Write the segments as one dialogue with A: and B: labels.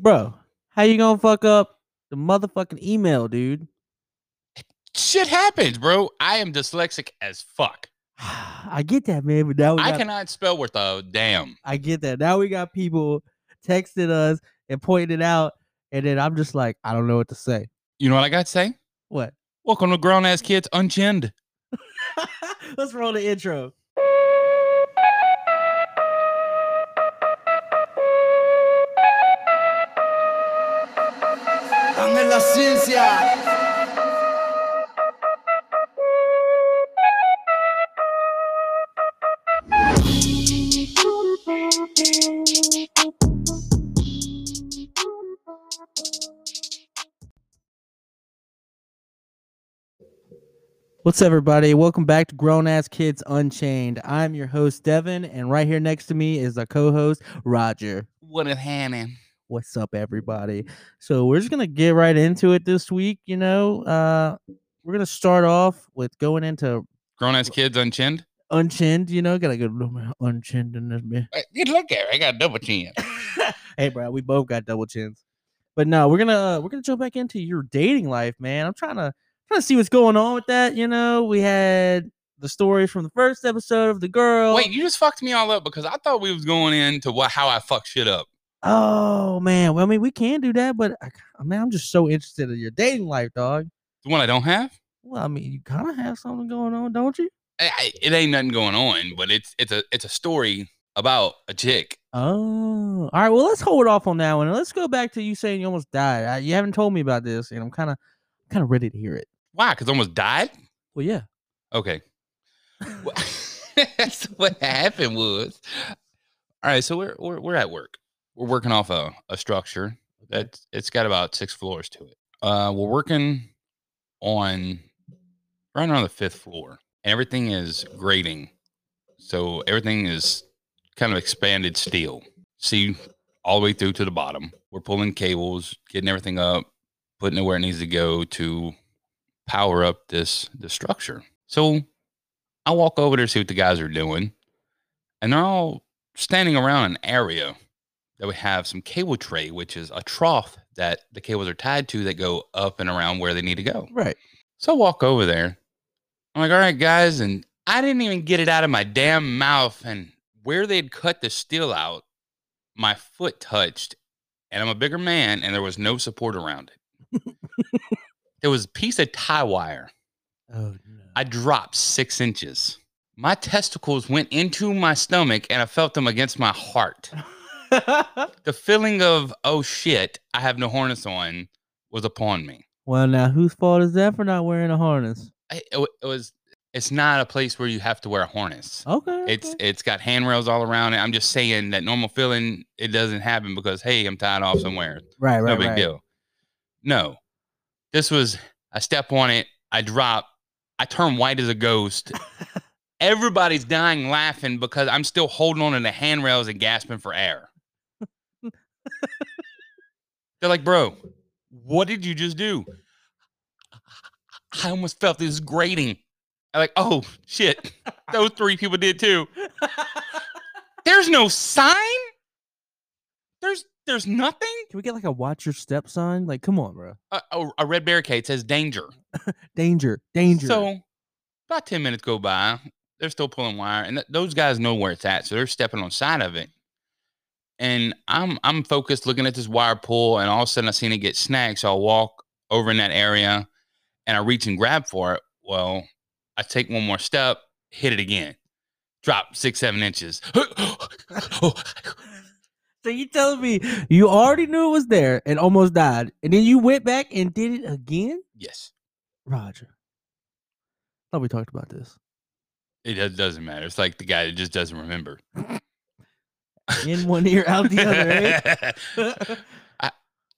A: bro. How you gonna fuck up the motherfucking email, dude?
B: Shit happens, bro. I am dyslexic as fuck.
A: I get that, man, but now we
B: I
A: got,
B: cannot spell worth a damn.
A: I get that. Now we got people texting us and pointing it out, and then I'm just like, I don't know what to say.
B: You know what I got to say?
A: What?
B: Welcome to Grown Ass Kids Unchinned.
A: Let's roll the intro.
C: Dame.
A: What's up, everybody? Welcome back to Grown Ass Kids Unchained. I'm your host, Devyn, and right here next to me is our co-host, Roger.
B: What is happening?
A: What's up, everybody? So we're just gonna get right into it this week. You know, uh, we're gonna start off with going into
B: Grown Ass Kids Unchinned?
A: unchinned. You know, gotta go unchinned in this bit.
B: Hey, look at it. I got a double chin.
A: hey, bro, we both got double chins. But no, we're gonna uh, we're gonna jump back into your dating life, man. I'm trying to trying to see what's going on with that. You know, we had the story from the first episode of the girl.
B: Wait, you just fucked me all up because I thought we was going into what how I fuck shit up.
A: Oh man, well, I mean, we can do that, but I, I mean, I'm just so interested in your dating life, dog.
B: The one I don't have?
A: Well, I mean, you kind of have something going on, don't you?
B: I, I, it ain't nothing going on, but it's it's a it's a story about a chick.
A: Oh, all right. Well, let's hold off on that one, and let's go back to you saying you almost died. I, you haven't told me about this, and I'm kind of kind of ready to hear it.
B: Why? Because almost died?
A: Well, yeah.
B: Okay. Well, That's what happened was. All right, so we're we're we're at work. We're working off a, a structure that it's got about six floors to it. Uh, we're working on right on the fifth floor, and everything is grading. So everything is kind of expanded steel. See all the way through to the bottom. We're pulling cables, getting everything up, putting it where it needs to go to power up this this structure. So I walk over there to see what the guys are doing, and they're all standing around an area that we have some cable tray, which is a trough that the cables are tied to that go up and around where they need to go.
A: Right.
B: So I walk over there. I'm like, all right, guys. And I didn't even get it out of my damn mouth. And where they'd cut the steel out, my foot touched. And I'm a bigger man, and there was no support around it. there was a piece of tie wire.
A: Oh no.
B: I dropped six inches. My testicles went into my stomach, and I felt them against my heart. The feeling of, oh shit, I have no harness on was upon me.
A: well, now whose fault is that for not wearing a harness?
B: I- It, it was. It's not a place where you have to wear a harness.
A: Okay.
B: It's
A: okay.
B: it's got handrails all around it. I'm just saying that normal feeling it doesn't happen because hey, I'm tied off somewhere.
A: right, right,
B: no big
A: right.
B: deal. No, this was I step on it, I drop, I turn white as a ghost. Everybody's dying laughing because I'm still holding on to the handrails and gasping for air. They're like, bro, what did you just do? I almost felt this grating. I'm like, oh shit. Those three people did too. There's no sign. There's there's nothing.
A: Can we get like a watch your step sign? Like, come on, bro.
B: A, a, a red barricade says danger.
A: Danger, danger.
B: So about 10 minutes go by. They're still pulling wire, and th- those guys know where it's at. So they're stepping on side of it. And I'm I'm focused looking at this wire pull, and all of a sudden I seen it get snagged. So I walk over in that area and I reach and grab for it. Well, I take one more step, hit it again, drop six, seven inches.
A: So you telling me you already knew it was there and almost died, and then you went back and did it again,
B: yes.
A: Roger? Thought we talked about this.
B: It doesn't matter. It's like the guy that just doesn't remember.
A: In one ear, out the other. Eh?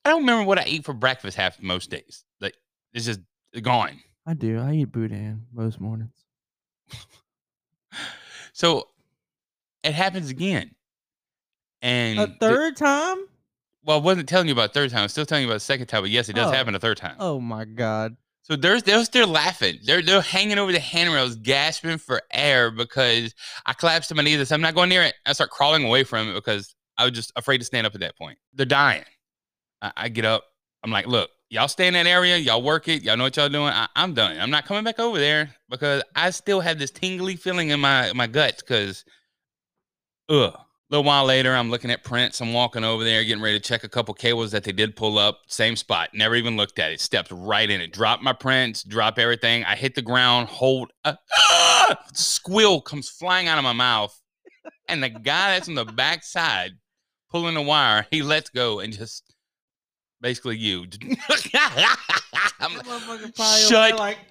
B: I don't remember what I eat for breakfast half most days. Like it's just gone.
A: I do. I eat boudin most mornings.
B: So it happens again. And
A: A
B: the-
A: third time?
B: well, I wasn't telling you about third time. I was still telling you about the second time, but yes, it does
A: Oh.
B: happen a third time.
A: Oh my god.
B: So they're they're still laughing. They're they're hanging over the handrails, gasping for air because I collapsed to my knees. Said, I'm not going near it. I start crawling away from it because I was just afraid to stand up at that point. They're dying. I, I get up. I'm like, look, y'all stay in that area. Y'all work it. Y'all know what y'all doing. I, I'm done. I'm not coming back over there because I still have this tingly feeling in my my guts. Because, ugh. A little while later, I'm looking at prints. I'm walking over there, getting ready to check a couple cables that they did pull up. Same spot. Never even looked at it. Stepped right in it. Dropped my prints. Drop everything. I hit the ground. Hold. Uh, ah! squill comes flying out of my mouth, and the guy that's on the back side pulling the wire, he lets go and just basically you. I'm like,
A: That motherfucker probably over
B: Shut-
A: like.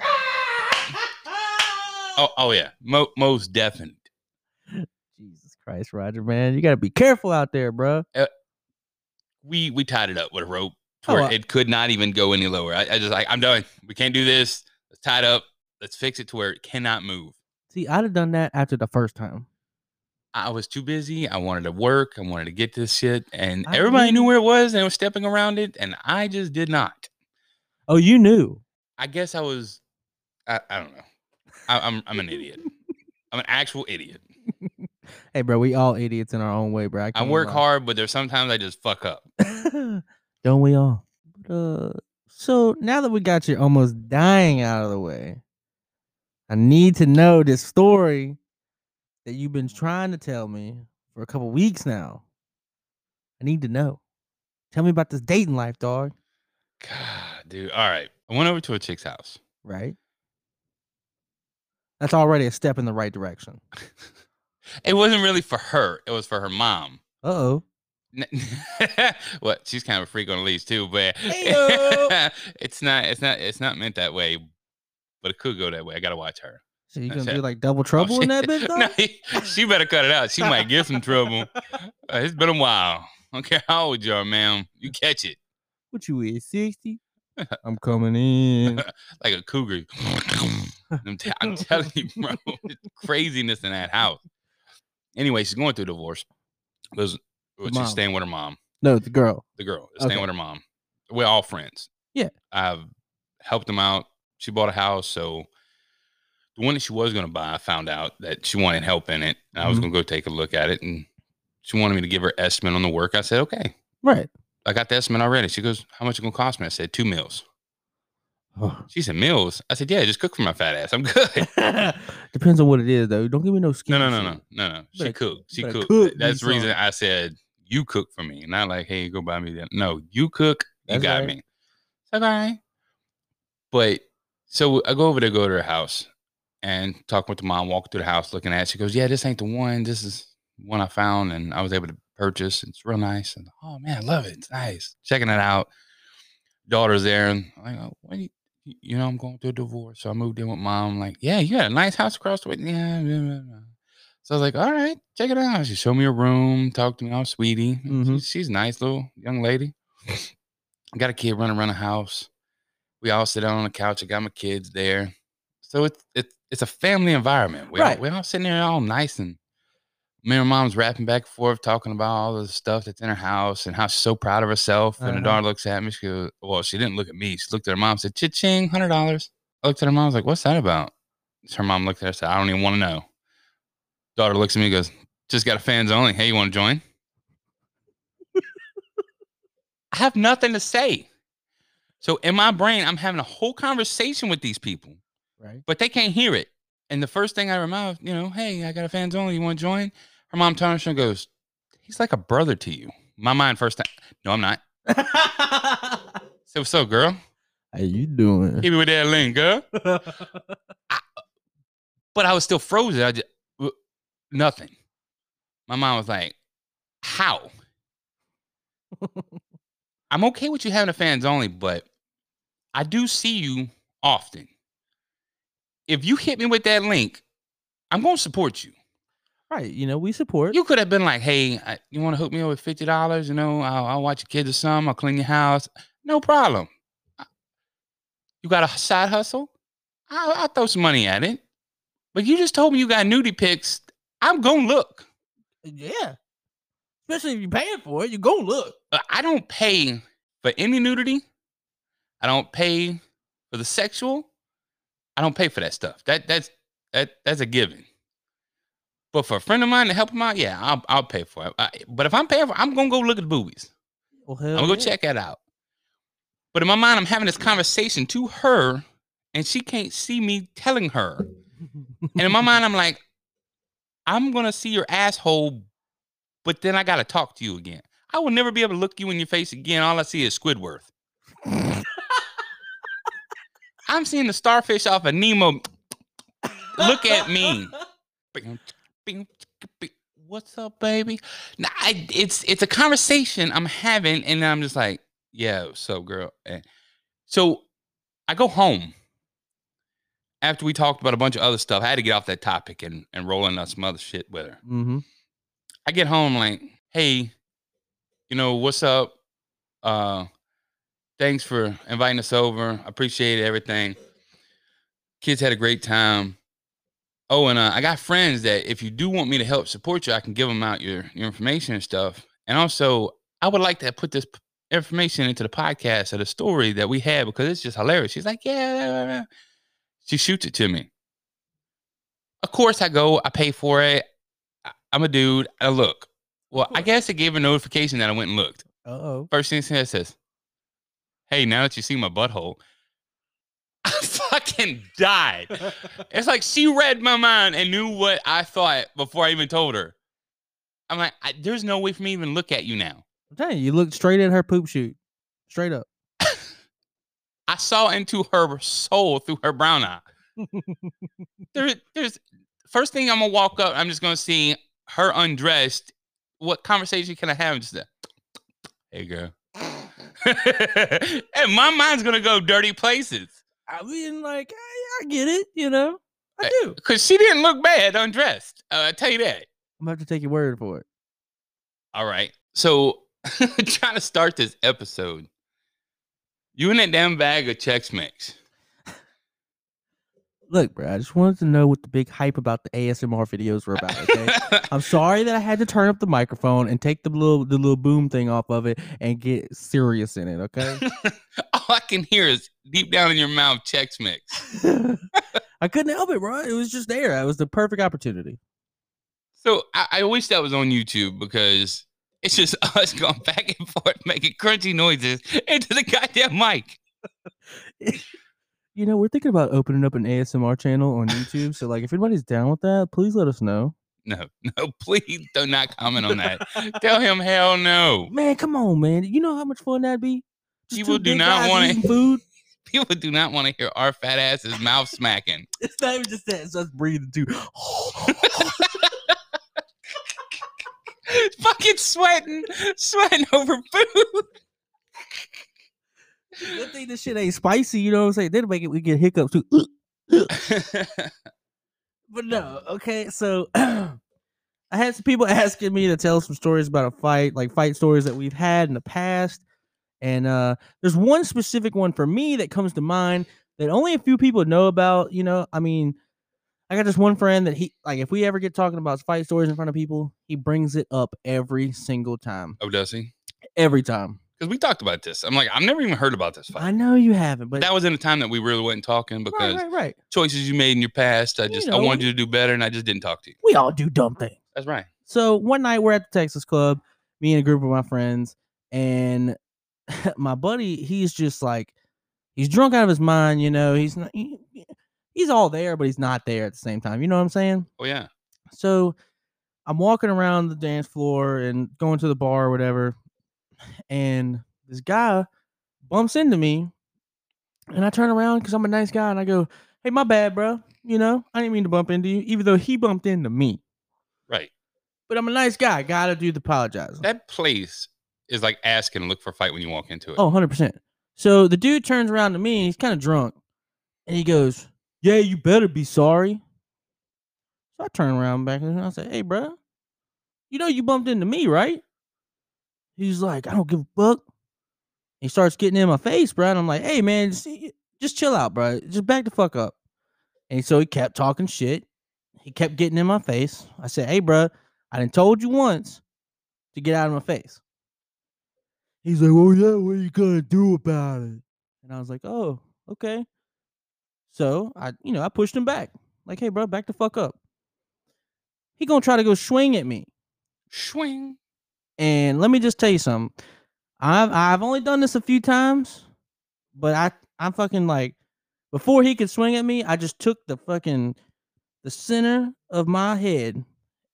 B: oh, oh yeah, Mo- most definite.
A: Christ, Roger, man, you gotta be careful out there, bro.
B: Eh, we we tied it up with a rope to
A: Oh,
B: where it could not even go any lower. I, I just like I'm done. We can't do this. Let's tie it up. Let's fix it to where it cannot move.
A: See, I'd have done that after the first time.
B: I was too busy. I wanted to work. I wanted to get this shit, and
A: I
B: everybody knew
A: knew-
B: where it was, and were stepping around it, and I just did not.
A: Oh, you knew.
B: I guess I was. I, I don't know. I, I'm I'm an idiot. I'm an actual idiot.
A: Hey, bro, we all idiots in our own way, bro.
B: I
A: can't
B: work
A: lie.
B: hard, but there's sometimes I just fuck up.
A: Don't we all? But, uh, so now that we got you almost dying out of the way, I need to know this story that you've been trying to tell me for a couple weeks now. I need to know. Tell me about this dating life, dog.
B: God, dude. All right. I went over to a chick's house.
A: Right? That's already a step in the right direction.
B: It wasn't really for her. It was for her mom.
A: Uh oh.
B: What? She's kind of a freak on the leash too, but it's not. It's not. It's not meant that way. But it could go that way. I gotta watch her.
A: So you gonna do
B: it.
A: like double
B: Oh,
A: trouble in that bitch,
B: no, she better cut it out. She might get some trouble. Uh, it's been a while. I don't care how old you are, ma'am. You catch it
A: What you is 60? I'm coming in.
B: like a cougar. I'm, t- I'm telling you, bro, craziness in that house. Anyway, she's going through a divorce. Was she's staying with her mom.
A: No, the girl.
B: The girl is staying
A: Okay.
B: with her mom. We're all friends.
A: Yeah.
B: I've helped them out. She bought a house, so the one that she was going to buy, I found out that she wanted help in it. And I was
A: Mhm.
B: going to go take a look at it, and she wanted me to give her estimate on the work. I said, okay.
A: Right.
B: I got the estimate already. She goes, how much it going to cost me? I said, two meals.
A: Oh.
B: She said, meals? I said, yeah, just cook for my fat ass. I'm good.
A: Depends on what it is, though. Don't give me no skin.
B: No, no, no, no, no, no. She cooked. She cooked.
A: cook
B: That's the reason
A: some.
B: I said you cook for me, not like, hey, go buy me that. No, you cook. You
A: That's
B: got
A: right.
B: me. It's like, all right. But so I go over to go to her house and talk with the mom. Walk through the house, looking at. it. She goes, yeah, this ain't the one. This is one I found, and I was able to purchase. It's real nice. And oh man, I love it. It's nice. Checking it out. Daughter's there, and I'm like, oh, what do you, you know, I'm going through a divorce. So I moved in with mom. like, yeah, you got a nice house across the way. Yeah. blah, blah, blah. So I was like, all right, check it out. She showed me a room, talked to me, all sweetie.
A: Mhm.
B: She's, she's a nice little young lady. I got a kid running around the house. We all sit down on the couch. I got my kids there. So it's it's it's a family environment. We
A: Right.
B: all we all sitting there all nice and me and mom's rapping back and forth, talking about all the stuff that's in her house and how she's so proud of herself. And the
A: Uh-huh.
B: daughter looks at me. She goes, Well, she didn't look at me. She looked at her mom, said, Cha-ching, hundred dollars. I looked at her mom, I was like, What's that about? Her mom looked at her and said, I don't even want to know. Daughter looks at me and goes, Just got a fans only. Hey, you want to join? I have nothing to say. So in my brain, I'm having a whole conversation with these people,
A: Right.
B: but they can't hear it. And the first thing I remember, you know, hey, I got a fans only. You want to join? Her mom turns and goes, He's like a brother to you. My mind first time. No, I'm not. So what's up, girl?
A: How you doing?
B: Hit me with that link, girl. But I was still frozen. I just nothing. My mom was like, "How?" I'm okay with you having a fans only, but I do see you often. If you hit me with that link, I'm going to support you.
A: Right. You know, we support.
B: You could have been like, "Hey, I, you want to hook me up with fifty dollars? You know, I'll, I'll watch your kids or something. I'll clean your house. No problem. You got a side hustle? I'll, I'll throw some money at it. But you just told me you got nudie pics. I'm gonna look.
A: Yeah. Especially if you're paying for it, you go look.
B: I don't pay for any nudity. I don't pay for the sexual. I don't pay for that stuff. That that's that that's a given. But for a friend of mine to help him out, yeah, I'll I'll pay for it. I- but if I'm paying for, it, I'm gonna go look at the boobies.
A: Well, hell
B: I'm gonna go
A: yeah.
B: check that out. But in my mind, I'm having this conversation to her, and she can't see me telling her. And in my mind, I'm like, I'm gonna see your asshole, but then I gotta talk to you again. I will never be able to look you in your face again. All I see is Squidward. I'm seeing the starfish off of Nemo. Look at me. What's up, baby? Nah, I, it's it's a conversation I'm having, and I'm just like, yeah, so girl? And so I go home after we talked about a bunch of other stuff. I had to get off that topic and and roll into some other shit with her.
A: Mm-hmm.
B: I get home like, hey, you know, what's up? Uh thanks for inviting us over. I appreciate everything. Kids had a great time. Oh, and uh, I got friends that if you do want me to help support you, I can give them out your, your information and stuff. And also, I would like to put this information into the podcast of the story that we had because it's just hilarious. She's like, yeah. yeah, yeah, yeah." She shoots it to me. Of course, I go, I pay for it. I'm a dude. I look. Well, I guess it gave a notification that I went and looked.
A: Uh oh.
B: First thing it says, Hey, now that you see my butthole, I fucking died. It's like she read my mind and knew what I thought before I even told her. I'm like, I, there's no way for me to even look at you now.
A: I'm you, you looked straight at her poop shoot, straight up.
B: I saw into her soul through her brown eye. There, there's first thing I'm gonna walk up. I'm just gonna see her undressed. What conversation can I have? Just hey girl. and my mind's gonna go dirty places.
A: I mean, like, I, I get it, you know. I
B: Eh,
A: do.
B: Cause she didn't look bad undressed. Uh, I tell you that.
A: I'm have to take your word for it.
B: All right. So trying to start this episode. You in that damn bag of Chex Mix.
A: Look, bro, I just wanted to know what the big hype about the ASMR videos were about. Okay. I'm sorry that I had to turn up the microphone and take the little the little boom thing off of it and get serious in it. Okay.
B: I can hear is deep down in your mouth Chex Mix.
A: I couldn't help it, bro. It was just there. It was the perfect opportunity.
B: So I, I wish that was on YouTube because it's just us going back and forth making crunchy noises into the goddamn mic.
A: You know, we're thinking about opening up an ASMR channel on YouTube. So, like, if anybody's down with that, please let us know.
B: No, no, please do not comment on that. Tell him hell no.
A: Man, come on, man. You know how much fun that'd be?
B: People do not wanna-
A: food.
B: People do not want to hear our fat asses mouth smacking.
A: It's not even just that; it's us breathing too.
B: Fucking sweating, sweating over food.
A: Good thing this shit ain't spicy. You know what I'm saying? That'll make it we get hiccups too. But no, okay. So I had some people asking me to tell some stories about a fight, like fight stories that we've had in the past. And uh there's one specific one for me that comes to mind that only a few people know about. You know, I mean, I got this one friend that he like if we ever get talking about fight stories in front of people, he brings it up every single time.
B: oh, does he?
A: Every time.
B: Because we talked about this. I'm like, I've never even heard about this fight.
A: I know you haven't, but
B: that was in a time that we really wasn't talking because
A: right, right, right.
B: choices you made in your past. I
A: You
B: just I wanted you to do better, and I just didn't talk to you.
A: We all do dumb things.
B: That's right.
A: So one night we're at the Texas Club, me and a group of my friends, and my buddy, he's just like, he's drunk out of his mind. You know, he's not, he- he's all there, but he's not there at the same time. You know what I'm saying?
B: Oh yeah.
A: So I'm walking around the dance floor and going to the bar or whatever, and this guy bumps into me, and I turn around because I'm a nice guy, and I go, "Hey, my bad, bro. You know, I didn't mean to bump into you, even though he bumped into me."
B: Right.
A: But I'm a nice guy. Gotta do the apologizing.
B: That place is like asking to look for a fight when you walk into it.
A: Oh, 100%. So the dude turns around to me and he's kind of drunk. And he goes, Yeah, you better be sorry. So I turn around back and I say, Hey, bro, you know you bumped into me, right? He's like, I don't give a fuck. He starts getting in my face, bro. And I'm like, Hey, man, just, just chill out, bro. Just back the fuck up. And so he kept talking shit. He kept getting in my face. I said, Hey, bro, I done told you once to get out of my face. He's like, "Oh yeah, what are you gonna do about it?" And I was like, "Oh, okay." So I, you know, I pushed him back, like, "Hey, bro, back the fuck up." He gonna try to go swing at me,
B: Swing.
A: and let me just tell you something. I've I've only done this a few times, but I I'm fucking like before he could swing at me, I just took the fucking the center of my head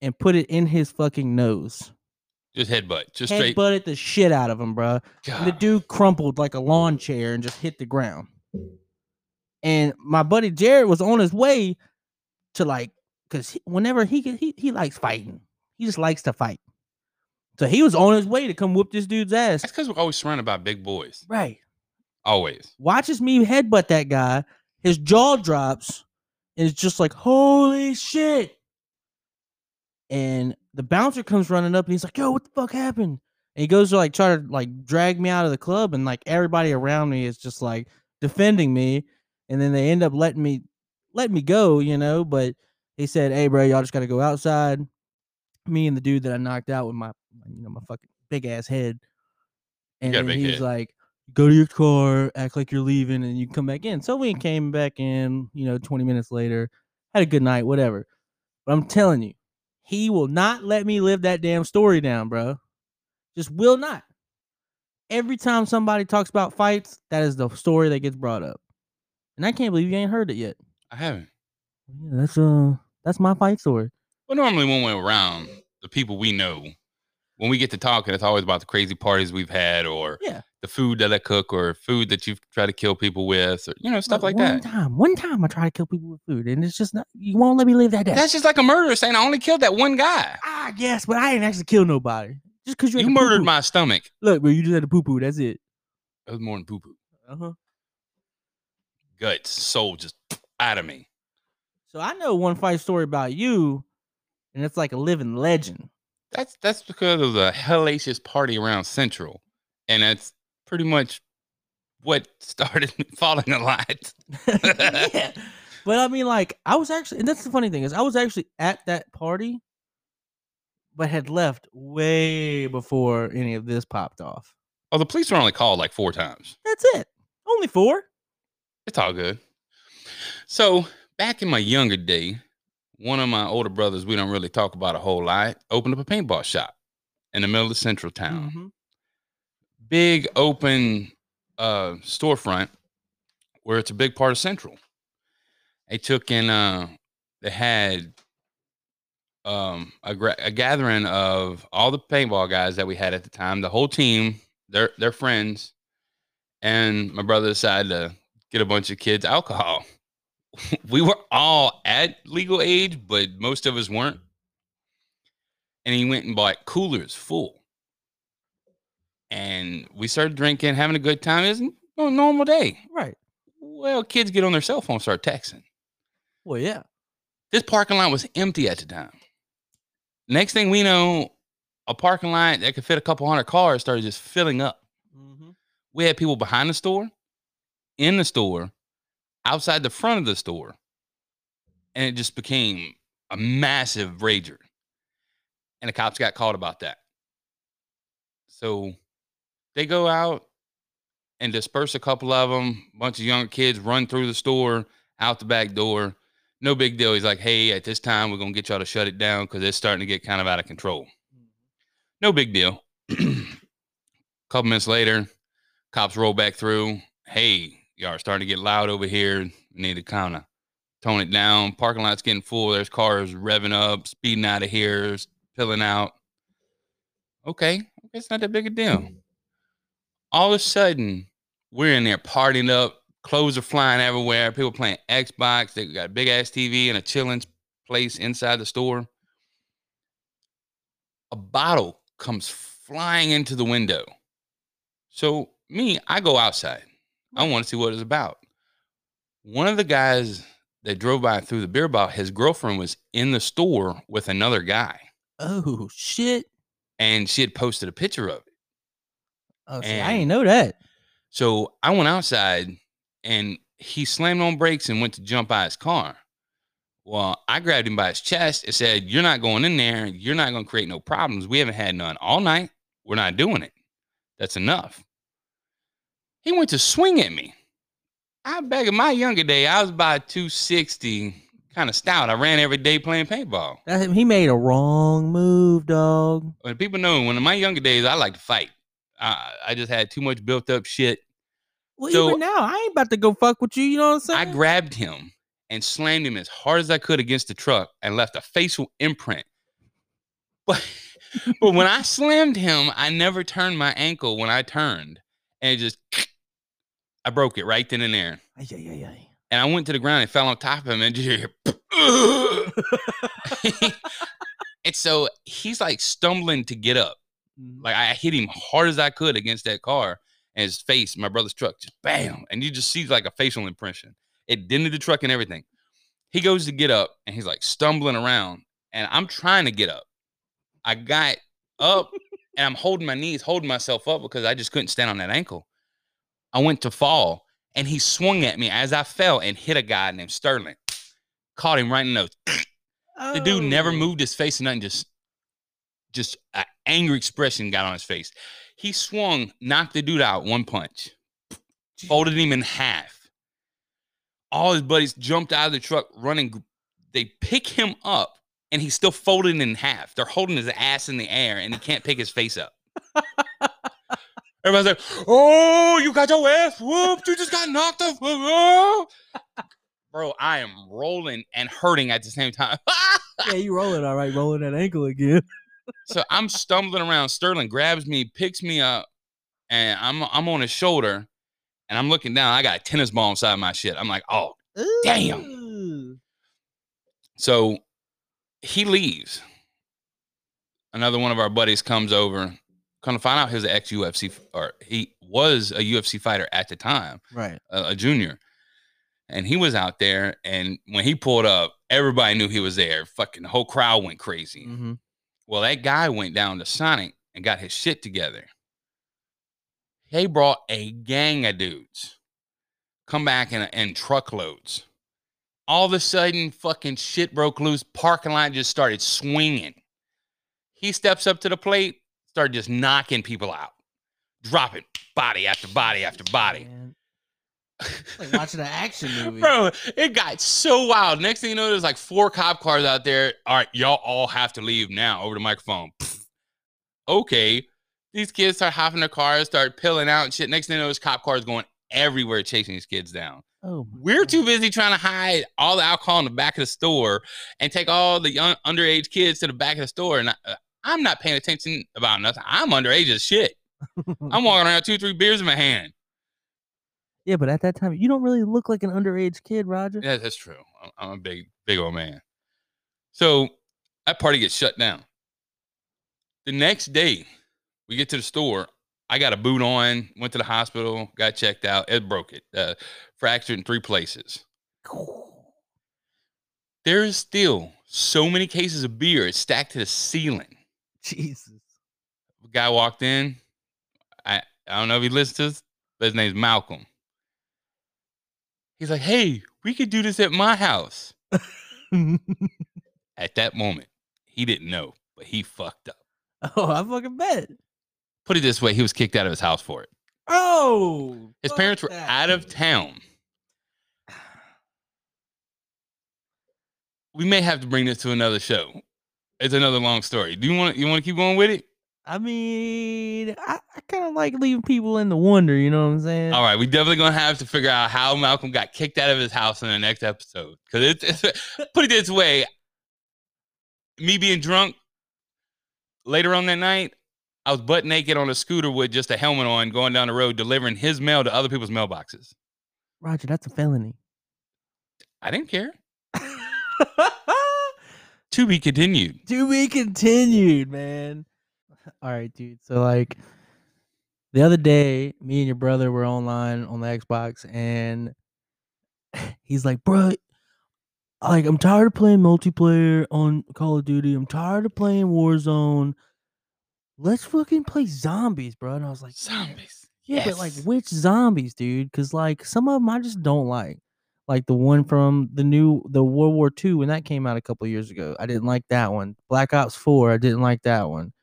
A: and put it in his fucking nose.
B: Just headbutt. Just straight.
A: Headbutted the shit out of him, bro. And the dude crumpled like a lawn chair and just hit the ground. And my buddy Jared was on his way to like, cause he, whenever he he he likes fighting, he just likes to fight. So he was on his way to come whoop this dude's ass.
B: That's because we're always surrounded by big boys.
A: Right.
B: Always.
A: Watches me headbutt that guy. His jaw drops, and it's just like, holy shit. And the bouncer comes running up and he's like, yo, what the fuck happened? And he goes to like try to like drag me out of the club, and like everybody around me is just like defending me. And then they end up letting me let me go, you know. But he said, Hey bro, y'all just gotta go outside. Me and the dude that I knocked out with my you know, my fucking big ass head. And then he's like, go to your car, act like you're leaving, and you come back in. So we came back in, you know, 20 minutes later, had a good night, whatever. But I'm telling you, he will not let me live that damn story down, bro. Just will not. Every time somebody talks about fights, that is the story that gets brought up. And I can't believe you ain't heard it yet.
B: I haven't.
A: Yeah, that's uh that's my fight story.
B: Well, normally when we're around the people we know, when we get to talking, it's always about the crazy parties we've had or
A: Yeah.
B: The food that I cook or food that you've tried to kill people with or, you know, stuff
A: Look,
B: like
A: one
B: that.
A: One time, one time I try to kill people with food, and it's just not you won't let me live that down.
B: That's just like a murderer saying, I only killed that one guy.
A: ah, yes, but I didn't actually kill nobody. Just because you,
B: You murdered
A: poo-poo.
B: my stomach.
A: Look, bro, you just had a poo poo. That's it.
B: That was more than poo poo.
A: Uh-huh.
B: Guts, soul just out of me.
A: So I know one fight story about you, and it's like a living legend.
B: That's that's because of the hellacious party around Central. And that's pretty much what started me falling a lot.
A: yeah. But I mean, like, I was actually, and that's the funny thing is, I was actually at that party, but had left way before any of this popped off.
B: Oh, the police were only called like four times.
A: That's it. Only four.
B: It's all good. So back in my younger day, one of my older brothers, we don't really talk about a whole lot, opened up a paintball shop in the middle of central town.
A: Mhm.
B: Big open uh storefront where it's a big part of central. They took in uh they had um a, gra- a gathering of all the paintball guys that we had at the time, the whole team, their their friends, and my brother decided to get a bunch of kids alcohol. we were all at legal age, but most of us weren't. And he went and bought coolers full. And we started drinking, having a good time. It was a normal day.
A: Right.
B: Well, kids get on their cell phone, start texting.
A: Well, yeah.
B: This parking lot was empty at the time. Next thing we know, a parking lot that could fit a couple hundred cars started just filling up.
A: Mm-hmm.
B: We had people behind the store, in the store, outside the front of the store. And it just became a massive rager. And the cops got called about that. So they go out and disperse a couple of them. A bunch of young kids run through the store, out the back door. No big deal. He's like, hey, at this time, we're going to get y'all to shut it down because it's starting to get kind of out of control. Mm-hmm. No big deal. a couple minutes later, cops roll back through. Hey, y'all are starting to get loud over here. We need to kind of tone it down. Parking lot's getting full. There's cars revving up, speeding out of here, spilling out. Okay, okay, it's not that big a deal. Mm. All of a sudden, we're in there partying up. Clothes are flying everywhere. People playing Xbox. They got a big ass TV and a chilling place inside the store. A bottle comes flying into the window. So me, I go outside. I want to see what it's about. One of the guys that drove by threw the beer bottle, his girlfriend was in the store with another guy,
A: Oh shit.
B: and she had posted a picture of it.
A: Oh, see, I ain't know that.
B: So I went outside, and he slammed on brakes and went to jump out his car. Well, I grabbed him by his chest and said, "You're not going in there. You're not going to create no problems. We haven't had none all night. We're not doing it. That's enough." He went to swing at me. I back in my younger day, I was about 260, kind of stout. I ran every day playing paintball.
A: That, he made a wrong move, dog.
B: When people know, when in my younger days, I like to fight. I, I just had too much built up shit.
A: Well,
B: So-
A: even now, I ain't about to go fuck with you. You know what I'm saying?
B: I grabbed him and slammed him as hard as I could against the truck and left a facial imprint. But but when I slammed him, I never turned my ankle when I turned, and it just I broke it right then and there.
A: Ay, ay, ay.
B: And I went to the ground and fell on top of him and just and so he's like stumbling to get up.
A: Mhm.
B: Like I hit him hard as I could against that car, and his face, my brother's truck, just bam, and you just see like a facial impression. It dented the truck and everything. He goes to get up, and he's like stumbling around, and I'm trying to get up. I got up, and I'm holding my knees, holding myself up because I just couldn't stand on that ankle. I went to fall, and he swung at me as I fell and hit a guy named Sterling. Caught him right in the nose. The dude never
A: Oh.
B: moved his face and nothing, just just an angry expression got on his face. He swung, knocked the dude out one punch, folded him in half. All his buddies jumped out of the truck running. They pick him up and he's still folded in half. They're holding his ass in the air and he can't pick his face up. Everybody's like, Oh, you got your ass whooped. You just got knocked off. Oh." Bro, I am rolling and hurting at the same time.
A: Yeah, you rolling all right, rolling that ankle again.
B: So I'm stumbling around. Sterling grabs me, picks me up, and I'm I'm on his shoulder, and I'm looking down. I got a tennis ball inside my shit. I'm like, oh. Damn. So he leaves. Another one of our buddies comes over. Come to find out, he was an ex UFC, or he was a UFC fighter at the time,
A: Right.
B: a, a junior. And he was out there, and when he pulled up, everybody knew he was there. Fucking the whole crowd went crazy.
A: Mm-hmm.
B: Well, that guy went down to Sonic and got his shit together. They brought a gang of dudes come back in, in truckloads. All of a sudden, fucking shit broke loose. Parking lot just started swinging. He steps up to the plate, started just knocking people out, dropping body after body after body.
A: Like watching an action movie.
B: Bro, it got so wild. Next thing you know, there's like four cop cars out there. All right, y'all all have to leave now over the microphone. Pfft. Okay. These kids start hopping their cars, start pilling out and shit. Next thing you know, there's cop cars going everywhere chasing these kids down.
A: Oh,
B: We're
A: God.
B: too busy trying to hide all the alcohol in the back of the store and take all the young underage kids to the back of the store. And I, uh, I'm not paying attention about nothing. I'm underage as shit. I'm walking around two, three beers in my hand.
A: Yeah, but at that time, you don't really look like an underage kid, Roger.
B: Yeah, that's true. I'm, I'm a big, big old man. So that party gets shut down. The next day, we get to the store. I got a boot on, went to the hospital, got checked out. It broke it, uh, fractured in three places. There is still so many cases of beer it's stacked to the ceiling.
A: Jesus.
B: A guy walked in. I, I don't know if he listens to this, but his name's Malcolm. He's like, hey, we could do this at my house. At that moment, he didn't know, but he fucked up.
A: oh, I fucking bet.
B: Put it this way, he was kicked out of his house for it.
A: Oh,
B: His parents were
A: that.
B: out of town. We may have to bring this to another show. It's another long story. Do you want you want to keep going with it?
A: I mean, I, I kind of like leaving people in the wonder. You know what I'm saying?
B: All right, we definitely gonna have to figure out how Malcolm got kicked out of his house in the next episode. Because it's, it's put it this way, me being drunk later on that night, I was butt naked on a scooter with just a helmet on, going down the road delivering his mail to other people's mailboxes.
A: Roger, that's a felony.
B: I didn't care. To be continued.
A: to be continued, man. All right, dude. So like the other day, me and your brother were online on the Xbox, and he's like, "Bro, like I'm tired of playing multiplayer on Call of Duty. I'm tired of playing Warzone. Let's fucking play zombies, bro." And I was like,
B: Zombies.
A: Yeah, but like which zombies, dude? Because like some of them I just don't like. Like the one from the new the World War II when that came out a couple years ago. I didn't like that one. Black Ops 4, I didn't like that one.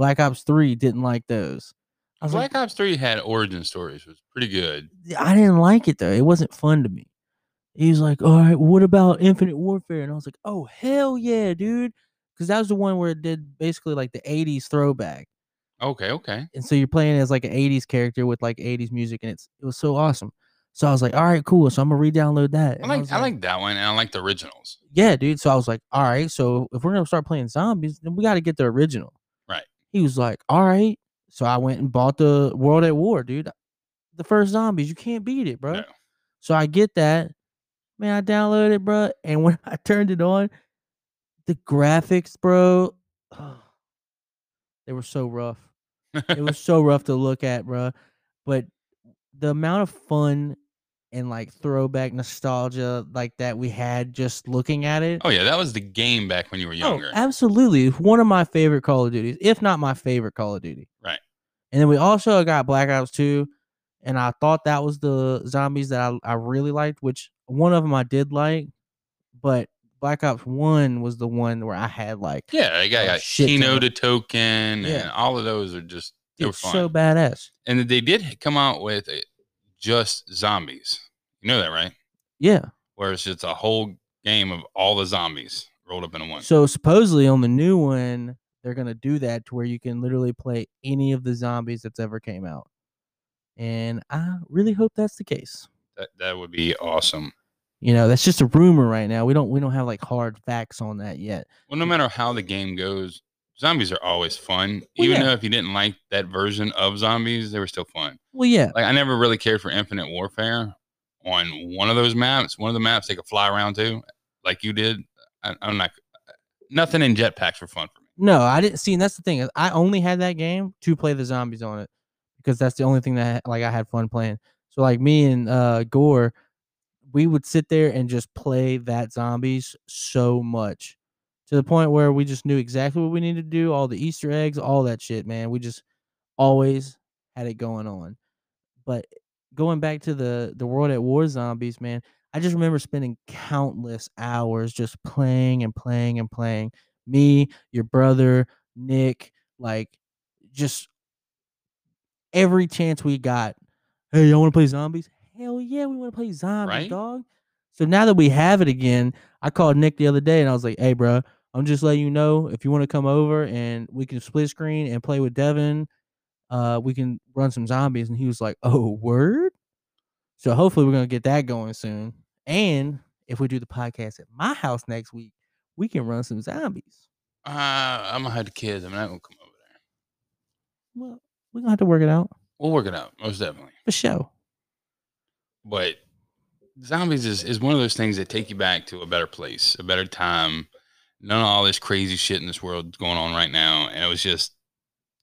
A: Black Ops 3, didn't like those. I was like,
B: Black Ops 3 had origin stories, It was pretty good.
A: I didn't like it though. It wasn't fun to me. He was like, "All right, what about Infinite Warfare?" And I was like, "Oh hell yeah, dude!" Because that was the one where it did basically like the '80s throwback.
B: Okay, okay.
A: and so you're playing as like an 80s character with like 80s music and it's it was so awesome so i was like all right cool so i'm gonna re-download that
B: I
A: And
B: like I like that one, and I like the originals.
A: yeah dude so i was like all right so if we're gonna start playing zombies then we got to get the original. He was like all right so i went and bought the world at war dude. The first zombies you can't beat it bro
B: No.
A: so i get that. Man i downloaded it bro and when i turned it on the graphics bro they were so rough. It was so rough to look at, bro. But the amount of fun and like throwback nostalgia like that we had just looking at it.
B: oh yeah, that was the game back when you were
A: Oh,
B: younger.
A: absolutely. One of my favorite Call of Duties, if not my favorite Call of Duty.
B: Right.
A: And then we also got Black Ops 2. And I thought that was the zombies that I, I really liked, which one of them I did like, but Black Ops 1 was the one where I had like
B: yeah, I got,
A: a
B: got Kino der Toten,
A: Yeah.
B: and all of those are just they were fun.
A: so badass.
B: and they did come out with a, just zombies. You know that, right?
A: Yeah.
B: Where it's just a whole game of all the zombies rolled up into one.
A: So supposedly on the new one, they're gonna do that to where you can literally play any of the zombies that's ever came out. And I really hope that's the case.
B: that that would be awesome.
A: You know, that's just a rumor right now. We don't we don't have like hard facts on that yet.
B: Well, no matter how the game goes, zombies are always fun.
A: Well,
B: Even
A: yeah.
B: though if you didn't like that version of zombies, they were still fun.
A: Well, yeah,
B: Like I never really cared for Infinite Warfare. On one of those maps, one of the maps they could fly around to, like you did. I, I'm not. Nothing in jetpacks were fun for me.
A: no, I didn't see. And that's the thing. I only had that game to play the zombies on it because that's the only thing that like I had fun playing. So like me and uh Gore, we would sit there and just play that zombies so much to the point where we just knew exactly what we needed to do, all the Easter eggs, all that shit, man. We just always had it going on. But going back to the the World at War zombies, man, I just remember spending countless hours just playing and playing and playing. Me, your brother, Nick, like just every chance we got. Hey, y'all want to play zombies? Hell yeah, we want to play zombies,
B: Right?
A: dog. So now that we have it again, I called Nick the other day and I was like, "Hey, bro, I'm just letting you know if you want to come over and we can split screen and play with Devyn, uh, we can run some zombies." And he was like, "Oh, word." So hopefully we're gonna get that going soon. And if we do the podcast at my house next week, we can run some zombies.
B: Uh, I'm gonna have the kids. I'm not gonna come over there.
A: Well, we're gonna have to work it out
B: We'll work it out, most definitely.
A: for sure.
B: But zombies is, is one of those things that take you back to a better place, a better time. None of all this crazy shit in this world going on right now. And it was just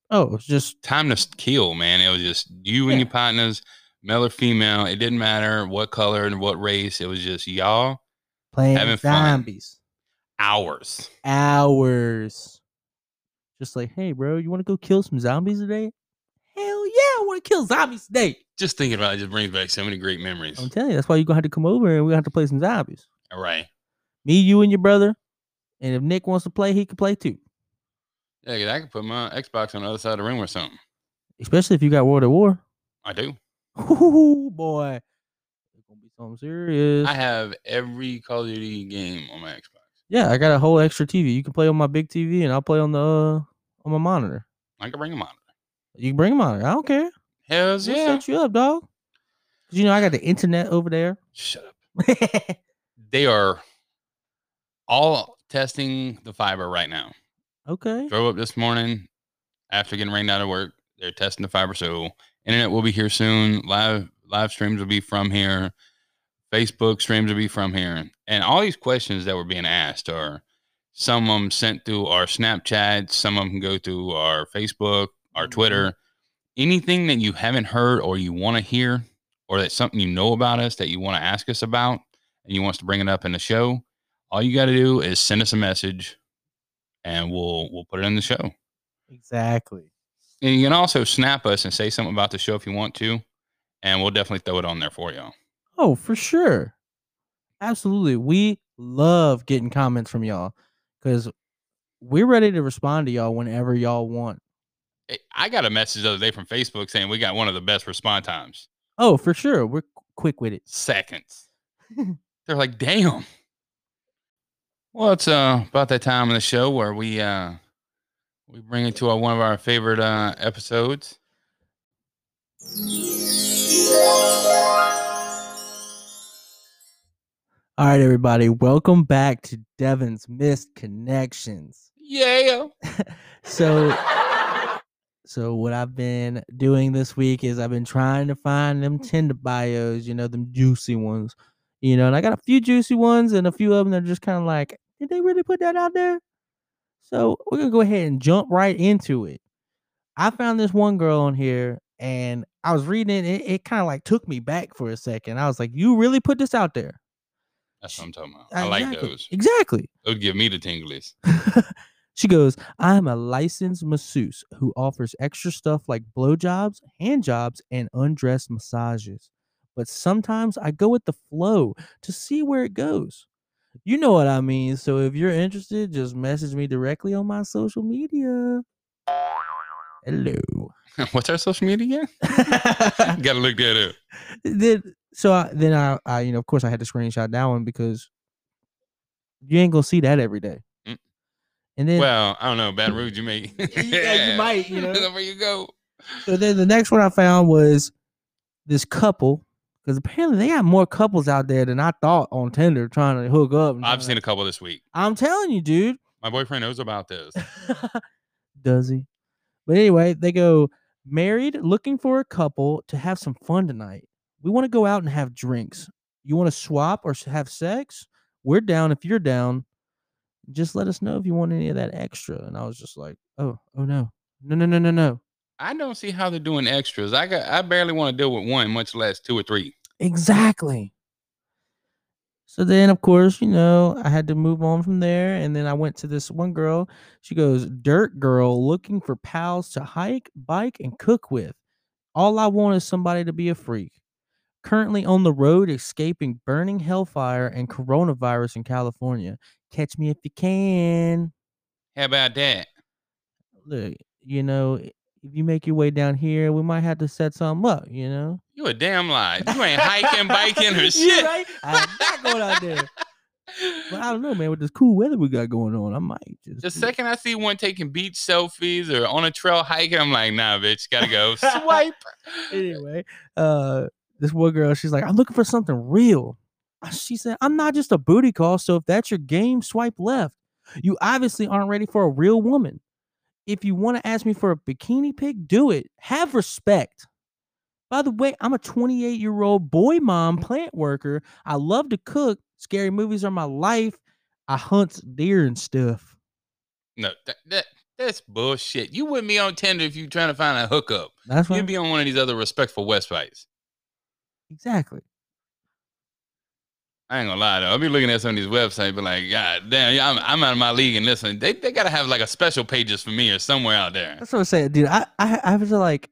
A: Oh, it's just
B: time to kill, man. It was just you and your partners, male or female. It didn't matter what color and what race. It was just y'all
A: playing
B: Having fun.
A: zombies.
B: hours.
A: Hours. Just like, hey, bro, you want to go kill some zombies today? Hell yeah, I want to kill zombies today.
B: Just thinking about it just brings back so many great memories.
A: I'm telling you, that's why you're gonna have to come over and we're gonna have to play some zombies.
B: All right.
A: Me, you, and your brother. And if Nick wants to play, he can play too.
B: Yeah, I could put my Xbox on the other side of the room or something.
A: Especially if you got World at War.
B: I do.
A: Ooh, boy. It's gonna be something serious.
B: I have every Call of Duty game on my Xbox.
A: yeah, I got a whole extra TV. You can play on my big TV and I'll play on the uh, on my monitor.
B: I can bring a monitor.
A: You can bring a monitor. I don't care.
B: Hells
A: We'll
B: yeah.
A: set you up, dog. 'Cause you know I got the internet over there.
B: Shut up. They are all testing the fiber right now.
A: okay.
B: Drove up this morning after getting rained out of work. They're testing the fiber, so internet will be here soon. Live live streams will be from here. Facebook streams will be from here, and all these questions that were being asked are some of them sent through our Snapchat, some of them go through our Facebook, our. Twitter. Mm-hmm. Anything that you haven't heard or you want to hear, or that's something you know about us that you want to ask us about, and you want us to bring it up in the show, all you got to do is send us a message, and we'll we'll put it in the show.
A: Exactly.
B: And you can also snap us and say something about the show if you want to, and we'll definitely throw it on there for y'all.
A: Oh, for sure. Absolutely. We love getting comments from y'all because we're ready to respond to y'all whenever y'all want.
B: I got a message the other day from Facebook saying we got one of the best response times.
A: Oh, for sure. We're quick with it.
B: Seconds. They're like, damn. Well, it's uh, about that time in the show where we uh, We bring it to our, one of our favorite uh, episodes.
A: All right, everybody, welcome back to Devyn's Missed Connections.
B: Yeah.
A: So, so what I've been doing this week is I've been trying to find them Tinder bios, you know, them juicy ones, you know, and I got a few juicy ones and a few of them that are just kind of like, did they really put that out there? So we're gonna go ahead and jump right into it. I found this one girl on here and I was reading it. It, it kind of like took me back for a second. I was like, you really put this out there?
B: That's what I'm talking about. I like those.
A: Exactly.
B: Those give me the tinglies.
A: she goes, I'm a licensed masseuse who offers extra stuff like blowjobs, hand jobs, and undress massages. But sometimes I go with the flow to see where it goes. You know what I mean. So if you're interested, just message me directly on my social media. Hello.
B: What's our social media again? Gotta look that up.
A: then so I, then I, I, you know, of course, I had to screenshot that one because you ain't gonna see that every day.
B: Mm.
A: And then
B: Well, I don't know. Baton Rouge, you may.
A: Yeah, you might, you know.
B: Where you go.
A: So then the next one I found was this couple because apparently they got more couples out there than I thought on Tinder trying to hook up.
B: I've seen a couple this week.
A: I'm telling you, dude.
B: My boyfriend knows about this.
A: Does he? But anyway, they go married, looking for a couple to have some fun tonight. We want to go out and have drinks. You want to swap or have sex? We're down if you're down. Just let us know if you want any of that extra. And I was just like, oh, oh no, no, no, no, no, no.
B: I don't see how they're doing extras. I got. I barely want to deal with one, much less two or three.
A: Exactly. So then, of course, you know, I had to move on from there. And then I went to this one girl. She goes, Dirt girl looking for pals to hike, bike, and cook with. All I want is somebody to be a freak. Currently on the road escaping burning hellfire and coronavirus in California. Catch me if you can.
B: How about that?
A: Look, you know, if you make your way down here, we might have to set something up, you know?
B: You a damn lie. You ain't hiking, biking, or shit.
A: right? I'm not going out there. But I don't know, man. With this cool weather we got going on, I might just.
B: The second I see one taking beach selfies or on a trail hiking, I'm like, nah, bitch, gotta go. Swipe.
A: Anyway, uh, this one girl, she's like, I'm looking for something real. She said, I'm not just a booty call, so if that's your game, swipe left. You obviously aren't ready for a real woman. If you want to ask me for a bikini pic, do it. Have respect. By the way, I'm a 28 year old boy mom, plant worker. I love to cook. Scary movies are my life. I hunt deer and stuff.
B: No, that, that that's bullshit. You wouldn't be on Tinder if you trying to find a hookup.
A: That's
B: You'd be on one of these other respectful websites.
A: exactly.
B: I ain't gonna lie though. I'll be looking at some of these websites, but like, God damn, yeah, I'm, I'm out of my league and listen, they, they gotta have like a special pages for me or somewhere out there.
A: That's what I'm saying, dude. I I, I was like,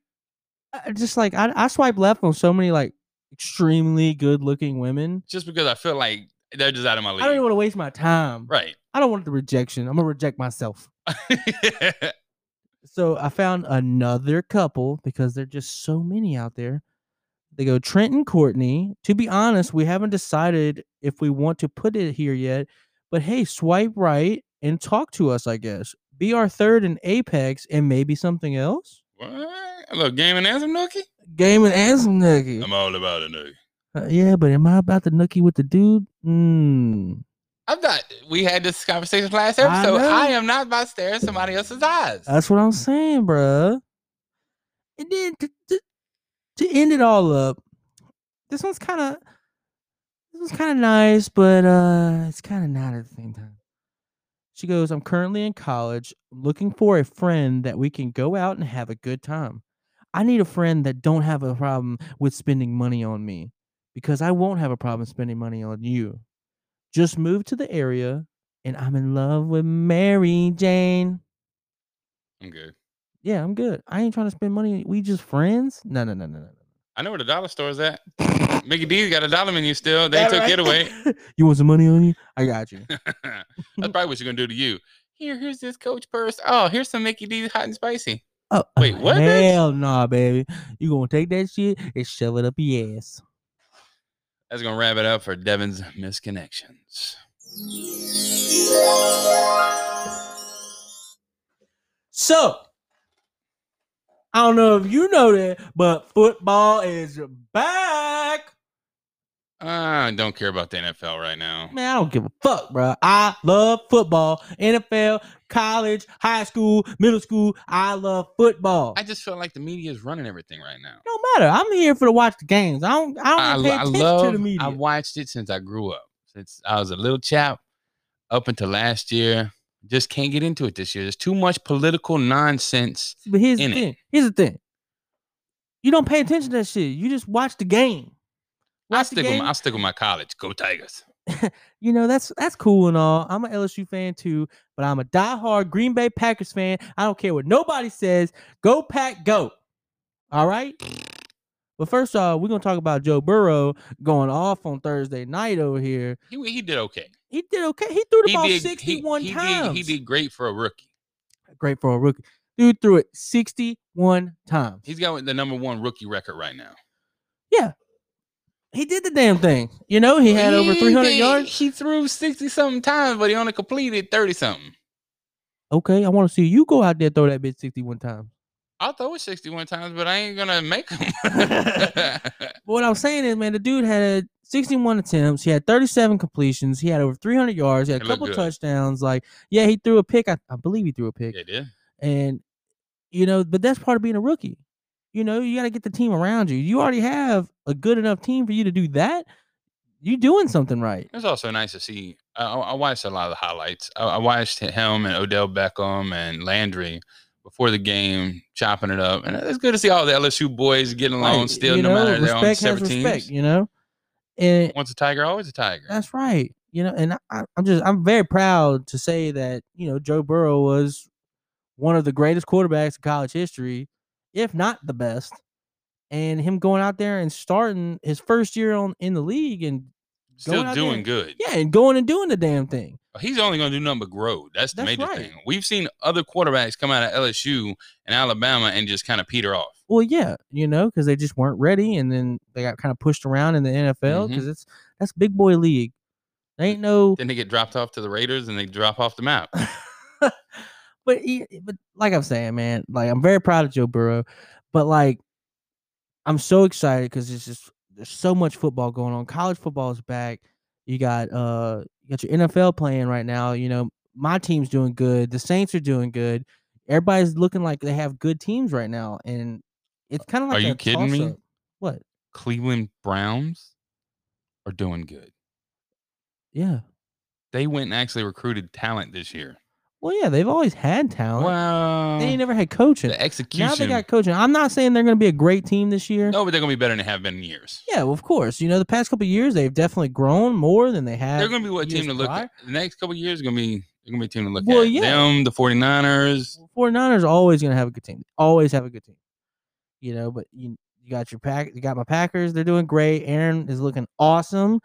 A: I just like I, I swipe left on so many like extremely good looking women.
B: Just because I feel like they're just out of my league.
A: I don't even want to waste my time.
B: Right.
A: I don't want the rejection. I'm gonna reject myself. So I found another couple because there're just so many out there. They go Trent and Courtney. To be honest, we haven't decided if we want to put it here yet. But hey, swipe right and talk to us. I guess be our third in Apex and maybe something else.
B: what? A little gaming and some nookie?
A: Gaming and some nookie.
B: I'm all about it, nookie.
A: Uh, yeah, but am I about the nookie with the dude? Mm.
B: I'm not. We had this conversation last episode.
A: know.
B: I, am not about staring somebody else's eyes.
A: That's what I'm saying, bruh. And then to, to, to end it all up, this one's kind of this one's kind of nice, but uh, it's kind of not at the same time. She goes, "I'm currently in college, looking for a friend that we can go out and have a good time. I need a friend that don't have a problem with spending money on me, because I won't have a problem spending money on you. Just move to the area, and I'm in love with Mary Jane."
B: I'm good.
A: Yeah, I'm good. I ain't trying to spend money. We just friends? No, no, no, no, no.
B: I know where the dollar store is at. Mickey D's got a dollar menu still. They took
A: right?
B: it away.
A: you want some money on you? I got you.
B: That's probably what you're gonna do to you. Here, here's this coach purse. Oh, here's some Mickey D's hot and spicy.
A: Oh,
B: Wait, what, bitch?
A: Hell nah, baby. You gonna take that shit and shove it up your ass.
B: That's gonna wrap it up for Devyn's misconnections.
A: So, I don't know if you know that, but football is back.
B: I don't care about the NFL right now.
A: Man, I don't give a fuck, bro. I love football. NFL, college, high school, middle school. I love football.
B: I just feel like the media is running everything right now.
A: no matter. I'm here for to watch the games. I don't. I don't
B: I,
A: pay
B: I
A: attention
B: love.
A: to the media.
B: I watched it since I grew up. Since I was a little chap, up until last year. Just can't get into it this year. There's too much political nonsense.
A: but here's the
B: in it.
A: thing. Here's the thing. You don't pay attention to that shit. You just watch the game.
B: I
A: Watch the
B: stick with my, I stick with my college. Go Tigers.
A: you know that's that's cool and all. I'm an LSU fan too, but I'm a diehard Green Bay Packers fan. I don't care what nobody says. Go Pack, go! All right. But first off, we're gonna talk about Joe Burrow going off on Thursday night over here.
B: He he did okay.
A: He did okay. He threw the
B: He
A: ball
B: did.
A: 61
B: he,
A: times.
B: Did, he did great for a rookie.
A: great for a rookie. Dude threw it 61 times.
B: He's got the number one rookie record right now. Yeah.
A: He did the damn thing. You know, he had over 300
B: did-
A: yards.
B: He threw sixty something times, but he only completed thirty something.
A: Okay, I want to see you go out there throw that bitch 61 times.
B: I'll throw it sixty one times, but I ain't gonna make him.
A: But what I'm saying is, man, the dude had 61 attempts. He had 37 completions. He had over 300 yards. He had a
B: It
A: couple touchdowns. Like, yeah, he threw a pick. I, I believe he threw a pick.
B: yeah, did.
A: And, you know, but that's part of being a rookie. You know, you got to get the team around you. You already have a good enough team for you to do that. You're doing something right.
B: It's also nice to see. I, I watched a lot of the highlights. I, I watched him and Odell Beckham and Landry before the game, chopping it up, and it's good to see all the LSU boys getting along
A: Right,
B: still,
A: you
B: no
A: know,
B: matter they're on
A: respect has
B: separate
A: respect,
B: teams.
A: you know? And
B: Once a tiger, always a tiger.
A: That's right. You know, and I, I'm just I'm very proud to say that you know Joe Burrow was one of the greatest quarterbacks in college history, if not the best. And him going out there and starting his first year on in the league and
B: Still
A: going out there
B: doing
A: and-
B: good.
A: yeah, and going and doing the damn thing.
B: He's only going to do nothing but grow. That's the
A: That's
B: major
A: right.
B: thing. We've seen other quarterbacks come out of LSU and Alabama and just kind of peter off.
A: Well, yeah, you know, because they just weren't ready, and then they got kind of pushed around in the NFL because it's that's big boy league. They ain't no
B: Then they get dropped off to the Raiders and they drop off the map.
A: but he, but like I'm saying, man, like I'm very proud of Joe Burrow, but like I'm so excited because it's just there's so much football going on. College football is back. You got uh you got your NFL playing right now. You know my team's doing good. The Saints are doing good. Everybody's looking like they have good teams right now, and it's kind of like
B: Are you kidding me?
A: What?
B: Cleveland Browns are doing good.
A: Yeah.
B: They went and actually recruited talent this year.
A: Well, yeah, they've always had talent.
B: Wow.
A: they ain't never had coaching.
B: the execution.
A: Now they got coaching. I'm not saying they're going to be a great team this year.
B: no, but they're going to be better than they have been in years.
A: Yeah, well, of course. You know, the past couple of years they've definitely grown more than they have.
B: They're going to be what team to look
A: prior.
B: at. The next couple of years are going to be they're going to be a team to look
A: Well,
B: at.
A: yeah.
B: Them, the 49ers.
A: 49ers are always going to have a good team. Always have a good team. You know, but you you got your pack. You got my Packers. They're doing great. Aaron is looking awesome.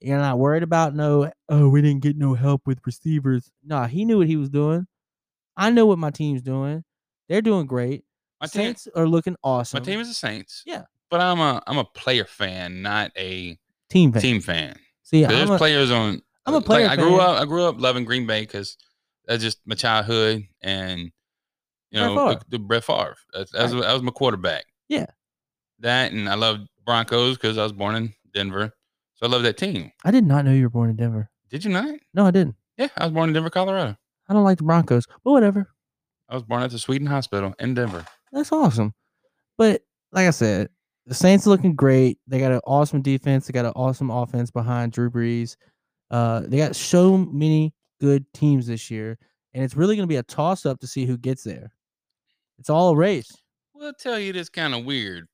A: You're not worried about no. Oh, we didn't get no help with receivers. Nah, he knew what he was doing. I know what my team's doing. They're doing great.
B: My team,
A: Saints are looking awesome.
B: my team is the Saints.
A: Yeah.
B: But I'm a I'm a player fan, not a
A: team fan.
B: team fan.
A: See,
B: There's
A: a,
B: players on.
A: I'm a
B: like,
A: player
B: I grew up. I grew up loving Green Bay because that's just my childhood, and you know the,
A: Favre.
B: the Brett Favre. That's, that, was,
A: Right.
B: that was my quarterback.
A: Yeah.
B: That and I love Broncos because I was born in Denver, so I love that team.
A: I did not know you were born in Denver.
B: Did you not?
A: No, I didn't.
B: Yeah, I was born in Denver, Colorado.
A: I don't like the Broncos, but whatever.
B: I was born at the Sweden Hospital in Denver.
A: That's awesome. But like I said, the Saints are looking great. They got an awesome defense. They got an awesome offense behind Drew Brees. Uh, they got so many good teams this year, and it's really going to be a toss up to see who gets there. It's all a race.
B: We'll tell you this kind of weird.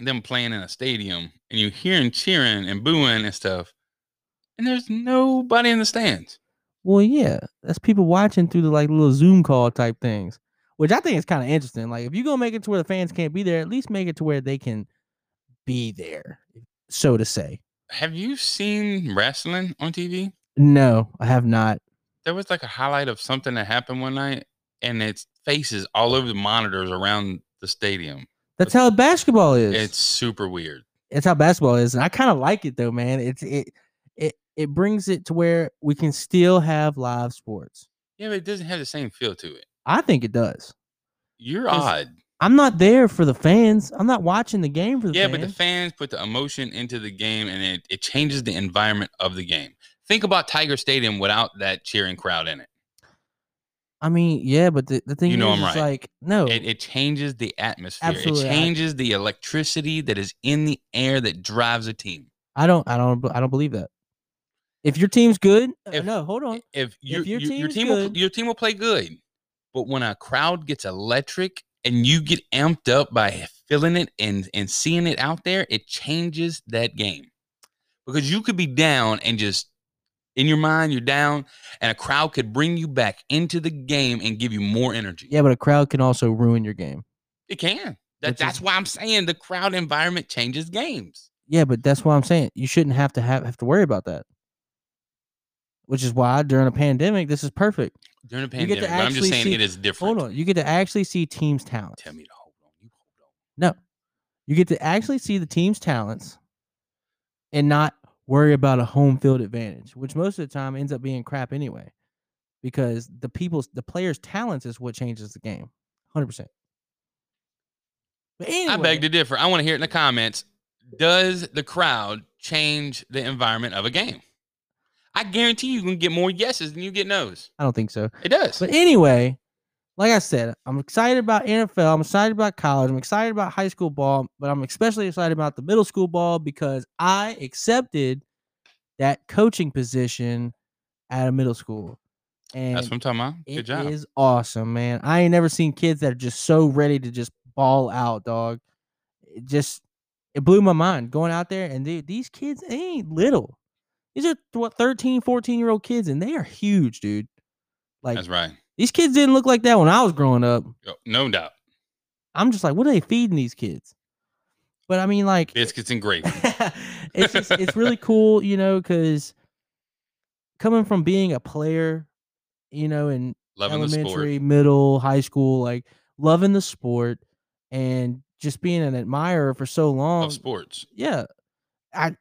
B: Them playing in a stadium and you hearing cheering and booing and stuff, and there's nobody in the stands.
A: Well, yeah, that's people watching through the like little Zoom call type things, which I think is kind of interesting. Like, if you're gonna make it to where the fans can't be there, at least make it to where they can be there, so to say.
B: Have you seen wrestling on TV?
A: No, I have not.
B: There was like a highlight of something that happened one night, and it's faces all over the monitors around the stadium.
A: That's how basketball is.
B: It's super weird.
A: it's how basketball is, and I kind of like it though, man. It's it it it brings it to where we can still have live sports.
B: Yeah, but it doesn't have the same feel to it.
A: I think it does.
B: You're odd.
A: I'm not there for the fans. I'm not watching the game for the
B: Yeah,
A: fans.
B: but the fans put the emotion into the game and it, it changes the environment of the game. Think about Tiger Stadium without that cheering crowd in it.
A: I mean, yeah, but the, the thing
B: You know
A: is,
B: I'm right.
A: like, no,
B: It, it changes the atmosphere.
A: Absolutely,
B: It changes the electricity that is in the air that drives a team.
A: I don't, I don't, I don't believe that. If your team's good, uh,
B: If-
A: no, hold on.
B: If, you,
A: your
B: you- your team will, your team will play good, but when a crowd gets electric and you get amped up by feeling it and and seeing it out there, it changes that game. Because you could be down and just in your mind you're down, and a crowd could bring you back into the game and give you more energy.
A: Yeah, but a crowd can also ruin your game.
B: It can. That,
A: Which
B: that's
A: is-
B: why I'm saying the crowd environment changes games.
A: Yeah, but that's why I'm saying. You shouldn't have to have have to worry about that. Which is why during a pandemic, this is perfect.
B: During the
A: You get to
B: pandemic, but I'm just saying
A: see-
B: it is different.
A: Hold on, you get to actually see teams' talents.
B: Tell me to hold on. You hold on.
A: No, you get to actually see the team's talents, and not worry about a home field advantage, which most of the time ends up being crap anyway, because the people's the players' talents is what changes the game, hundred percent. But anyway,
B: I beg to differ. I want to hear it in the comments. Does the crowd change the environment of a game? I guarantee you can get more yeses than you get nos.
A: I don't think so.
B: It does.
A: But anyway, like I said, I'm excited about NFL. I'm excited about college. I'm excited about high school ball, but I'm especially excited about the middle school ball because I accepted that coaching position at a middle school. And
B: That's what I'm talking about. Good
A: it
B: job.
A: It is awesome, man. I ain't never seen kids that are just so ready to just ball out, dog. It just it blew my mind going out there and they, these kids ain't little. These are what 13, 14 year old kids and they are huge, dude. Like
B: That's right.
A: These kids didn't look like that when I was growing up.
B: No doubt.
A: I'm just like, what are they feeding these kids? But I mean, like,
B: Biscuits and gravy.
A: it's just, it's really cool, you know, because coming from being a player, you know, in
B: Loving the sport.
A: elementary, middle, high school, like loving the sport and just being an admirer for so long.
B: Of sports.
A: Yeah, I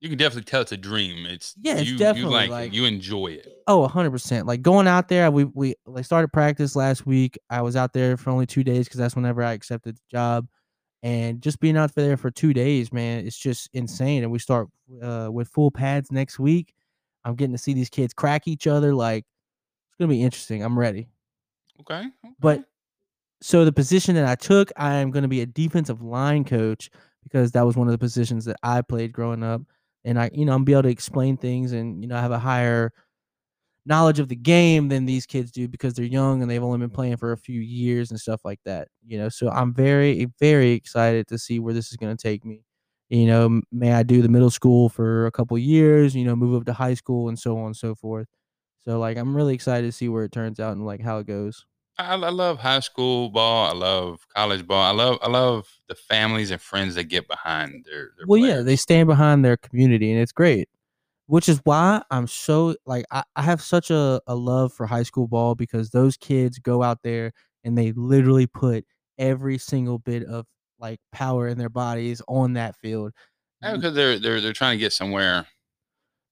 B: You can definitely tell it's a dream. It's
A: Yeah, it's
B: you, you
A: definitely
B: like,
A: like-
B: it. You enjoy it.
A: Oh, hundred percent. Like going out there, we we like started practice last week. I was out there for only two days because that's whenever I accepted the job, and just being out there for two days, man, it's just insane. And we start uh, with full pads next week. I'm getting to see these kids crack each other. Like it's gonna be interesting. I'm ready.
B: Okay. okay.
A: But so the position that I took, I am going to be a defensive line coach because that was one of the positions that I played growing up, and I, you know, I'm be able to explain things and you know I have a higher knowledge of the game than these kids do because they're young and they've only been playing for a few years and stuff like that. You know, so I'm very, very excited to see where this is going to take me. You know, may I do the middle school for a couple years, you know, move up to high school and so on and so forth. So like I'm really excited to see where it turns out and like how it goes.
B: I, I love high school ball. I love college ball. I love I love the families and friends that get behind their. their
A: well yeah they stand behind their community and it's great which is why i'm so like i, I have such a, a love for high school ball because those kids go out there and they literally put every single bit of like power in their bodies on that field
B: Yeah, because they're they're they're trying to get somewhere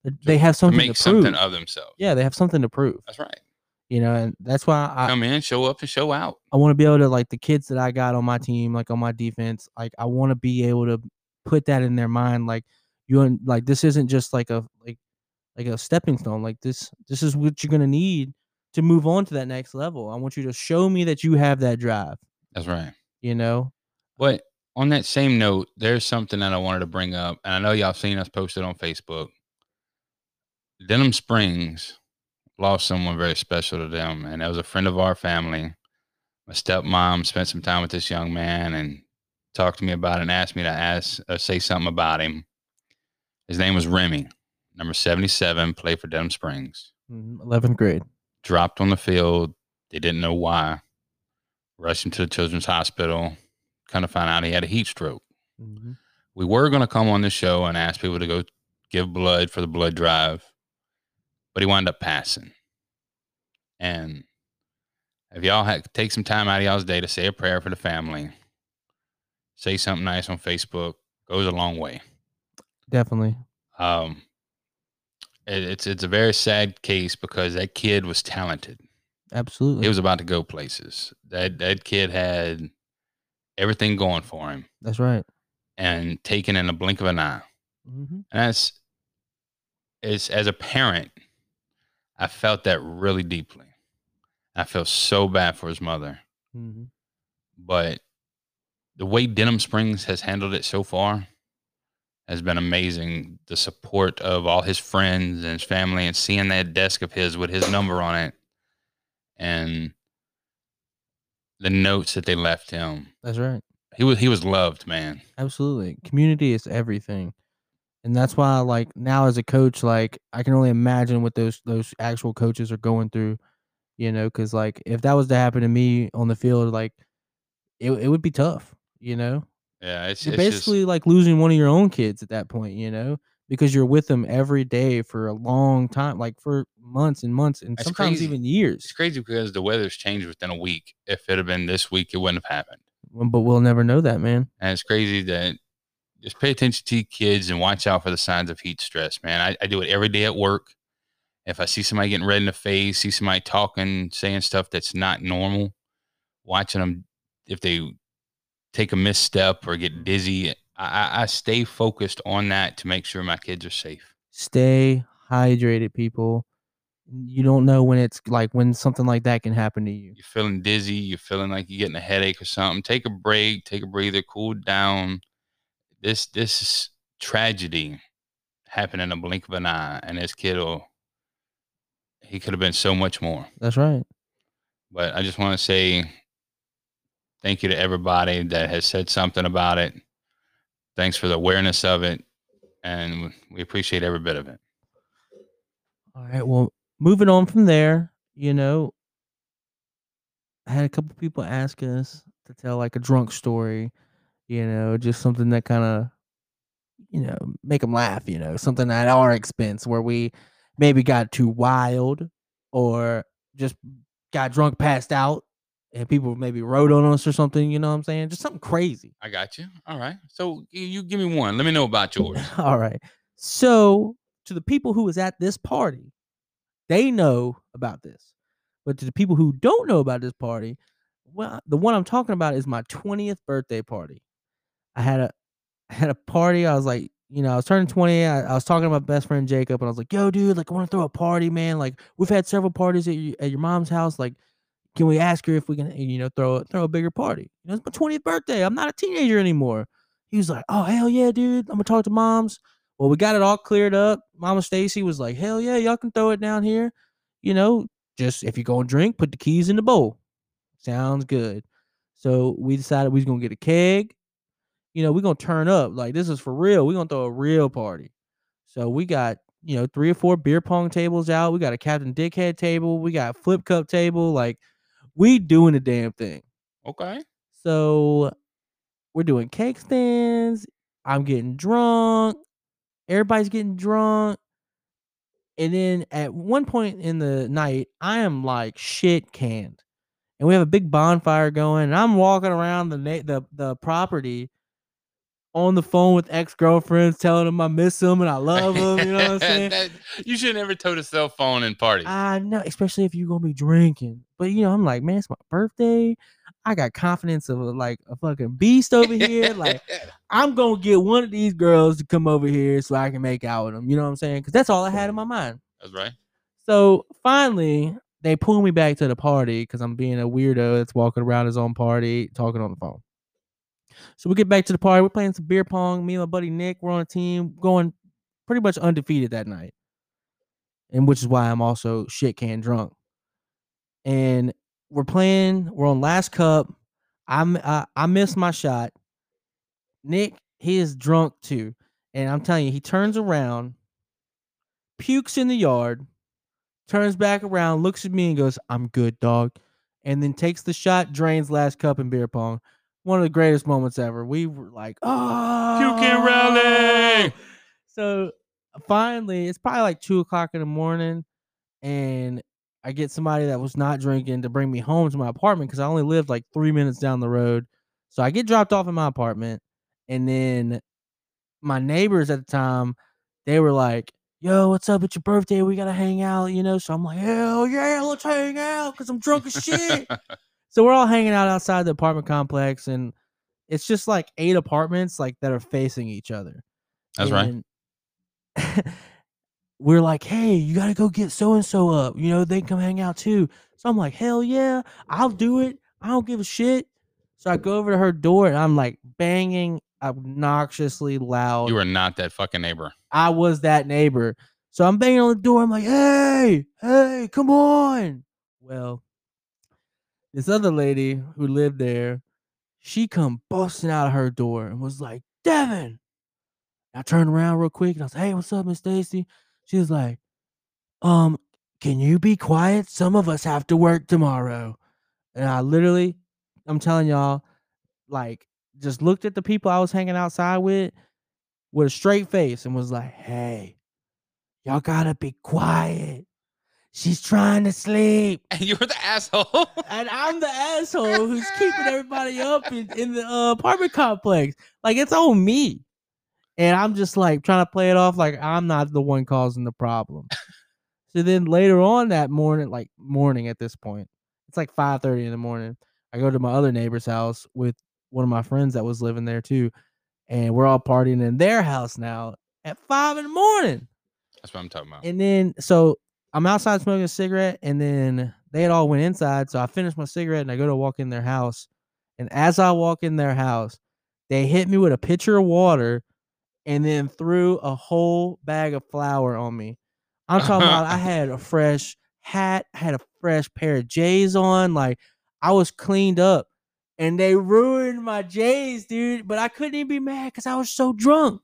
A: th- they have
B: to
A: something
B: make
A: to prove
B: something of themselves.
A: yeah they have something to prove
B: That's right.
A: You know and that's why i,
B: Come in, show up, and show out.
A: I want to be able to like the kids that I got on my team, like on my defense. Like I want to be able to put that in their mind. Like you un- like this isn't just like a like like a stepping stone. Like this this is what you're gonna need to move on to that next level. I want you to show me that you have that drive.
B: That's right.
A: You know.
B: But on that same note, there's something that I wanted to bring up, and I know y'all seen us posted on Facebook. Denham Springs lost someone very special to them, and that was a friend of our family. My stepmom spent some time with this young man and talked to me about it and asked me to ask uh, say something about him. His name was Remy, number 77, played for Denham Springs.
A: mm, Eleventh grade.
B: Dropped on the field. They didn't know why. Rushed him to the children's hospital. Kind of found out he had a heat stroke
A: Mhm.
B: we were going to come on the show and ask people to go give blood for the blood drive, but he wound up passing. And if y'all had take some time out of y'all's day to say a prayer for the family, say something nice on Facebook, goes a long way.
A: Definitely.
B: Um, it, it's it's a very sad case because that kid was talented.
A: Absolutely.
B: He was about to go places. That that kid had everything going for him
A: That's right.
B: and taken in a blink of an eye.
A: hmm
B: And that's it's as a parent, I felt that really deeply. I felt so bad for his mother.
A: hmm
B: But the way Denham Springs has handled it so far has been amazing. The support of all his friends and his family and seeing that desk of his with his number on it and the notes that they left him.
A: That's right.
B: He was he was loved, man.
A: Absolutely. Community is everything. And that's why like now as a coach like I can only imagine what those those actual coaches are going through, you know, cuz like if that was to happen to me on the field like it it would be tough, you know?
B: Yeah, it's, it's
A: basically like losing one of your own kids at that point, you know, because you're with them every day for a long time, like for months and months and
B: That's
A: sometimes
B: crazy.
A: even years.
B: it's crazy because the weather's changed within a week. If it had been this week, it wouldn't have happened.
A: But we'll never know that, man.
B: And it's crazy that just pay attention to your kids and watch out for the signs of heat stress, man. I, I do it every day at work. If I see somebody getting red in the face, see somebody talking, saying stuff that's not normal, watching them, if they take a misstep or get dizzy, I, I, I stay focused on that to make sure my kids are safe.
A: Stay hydrated, people. You don't know when it's like when something like that can happen to you.
B: You're feeling dizzy, you're feeling like you're getting a headache or something. Take a break, take a breather, cool down. This this tragedy happened in a blink of an eye, and this kid will he could have been so much more.
A: That's right.
B: But I just want to say thank you to everybody that has said something about it. Thanks for the awareness of it, and we appreciate every bit of it.
A: All right. Well, moving on from there, you know, I had a couple people ask us to tell like a drunk story, you know, just something that kind of, you know, make them laugh, you know, something at our expense where we maybe got too wild or just got drunk, passed out, and people maybe wrote on us or something, you know what I'm saying? Just something crazy.
B: I got you. All right. So you- you give me one. Let me know about yours.
A: All right. So to the people who was at this party, they know about this. But to the people who don't know about this party, well, the one I'm talking about is my 20th birthday party. I had a I had a party. I was like, you know, I was turning 20. I, I was talking to my best friend Jacob, and I was like, yo, dude, like I want to throw a party, man. Like we've had several parties at your, at your mom's house. Like, can we ask her if we can, you know, throw a throw a bigger party? You know, it's my 20th birthday. I'm not a teenager anymore. He was like, oh hell yeah, dude. I'm gonna talk to moms. Well, we got it all cleared up. Mama Stacy was like, hell yeah, y'all can throw it down here. You know, just if you're gonna drink, put the keys in the bowl. Sounds good. So we decided we was gonna get a keg. You know, we're gonna turn up. Like this is for real. We're gonna throw a real party. So we got, you know, three or four beer pong tables out. We got a Captain Dickhead table. We got a flip cup table. Like we doing the damn thing.
B: Okay.
A: So we're doing keg stands. I'm getting drunk. Everybody's getting drunk. And then at one point in the night, I am like shit canned. And we have a big bonfire going. And I'm walking around the na- the the property on the phone with ex girlfriends, telling them I miss them and I love them. You know what I'm saying?
B: That- you should never tote a cell phone in parties.
A: I know, especially if you're gonna be drinking. But you know, I'm like, man, it's my birthday. I got confidence of a, like a fucking beast over here. Like, I'm gonna get one of these girls to come over here so I can make out with them. You know what I'm saying? Because that's all I had in my mind.
B: That's right.
A: So finally, they pull me back to the party because I'm being a weirdo that's walking around his own party talking on the phone. So we get back to the party. We're playing some beer pong. Me and my buddy Nick, we're on a team going pretty much undefeated that night. And which is why I'm also shit can drunk. And we're playing, we're on last cup. I'm I, I missed my shot. Nick, he is drunk too. And I'm telling you, he turns around, pukes in the yard, turns back around, looks at me and goes, I'm good, dog. And then takes the shot, drains last cup in beer pong. One of the greatest moments ever. We were like, oh,
B: Puking rally.
A: So finally, it's probably like two o'clock in the morning, and I get somebody that was not drinking to bring me home to my apartment because I only lived like three minutes down the road. So I get dropped off in my apartment, and then my neighbors at the time, they were like, "Yo, what's up? It's your birthday. We gotta hang out." You know, so I'm like, "Hell yeah, let's hang out," because I'm drunk as shit. so we're all hanging out outside the apartment complex, and it's just like eight apartments like that are facing each other.
B: That's right.
A: right. we're like, hey, you gotta go get so and so up. You know, they can come hang out too. So I'm like, hell yeah, I'll do it. I don't give a shit. So I go over to her door and I'm like banging obnoxiously loud.
B: You were not that fucking neighbor.
A: I was that neighbor. So I'm banging on the door. I'm like, hey, hey, come on. Well, this other lady who lived there, she come busting out of her door and was like, Devyn. I turned around real quick and I was, hey, what's up, Miss Stacy? She was like, um, can you be quiet? Some of us have to work tomorrow. And I literally, I'm telling y'all, like, just looked at the people I was hanging outside with with a straight face and was like, hey, y'all gotta be quiet. She's trying to sleep.
B: And you're the asshole.
A: And I'm the asshole who's keeping everybody up in, in the uh, apartment complex. Like, it's on me. And I'm just like trying to play it off like I'm not the one causing the problem. so then later on that morning, like morning at this point, it's like 5:30 in the morning. I go to my other neighbor's house with one of my friends that was living there too, and we're all partying in their house now at five in the morning.
B: That's what I'm talking about.
A: And then so I'm outside smoking a cigarette, and then they had all went inside. So I finished my cigarette and I go to walk in their house. And as I walk in their house, they hit me with a pitcher of water and then threw a whole bag of flour on me. I'm talking about I had a fresh hat, I had a fresh pair of J's on, like I was cleaned up. And they ruined my J's, dude. But I couldn't even be mad because I was so drunk.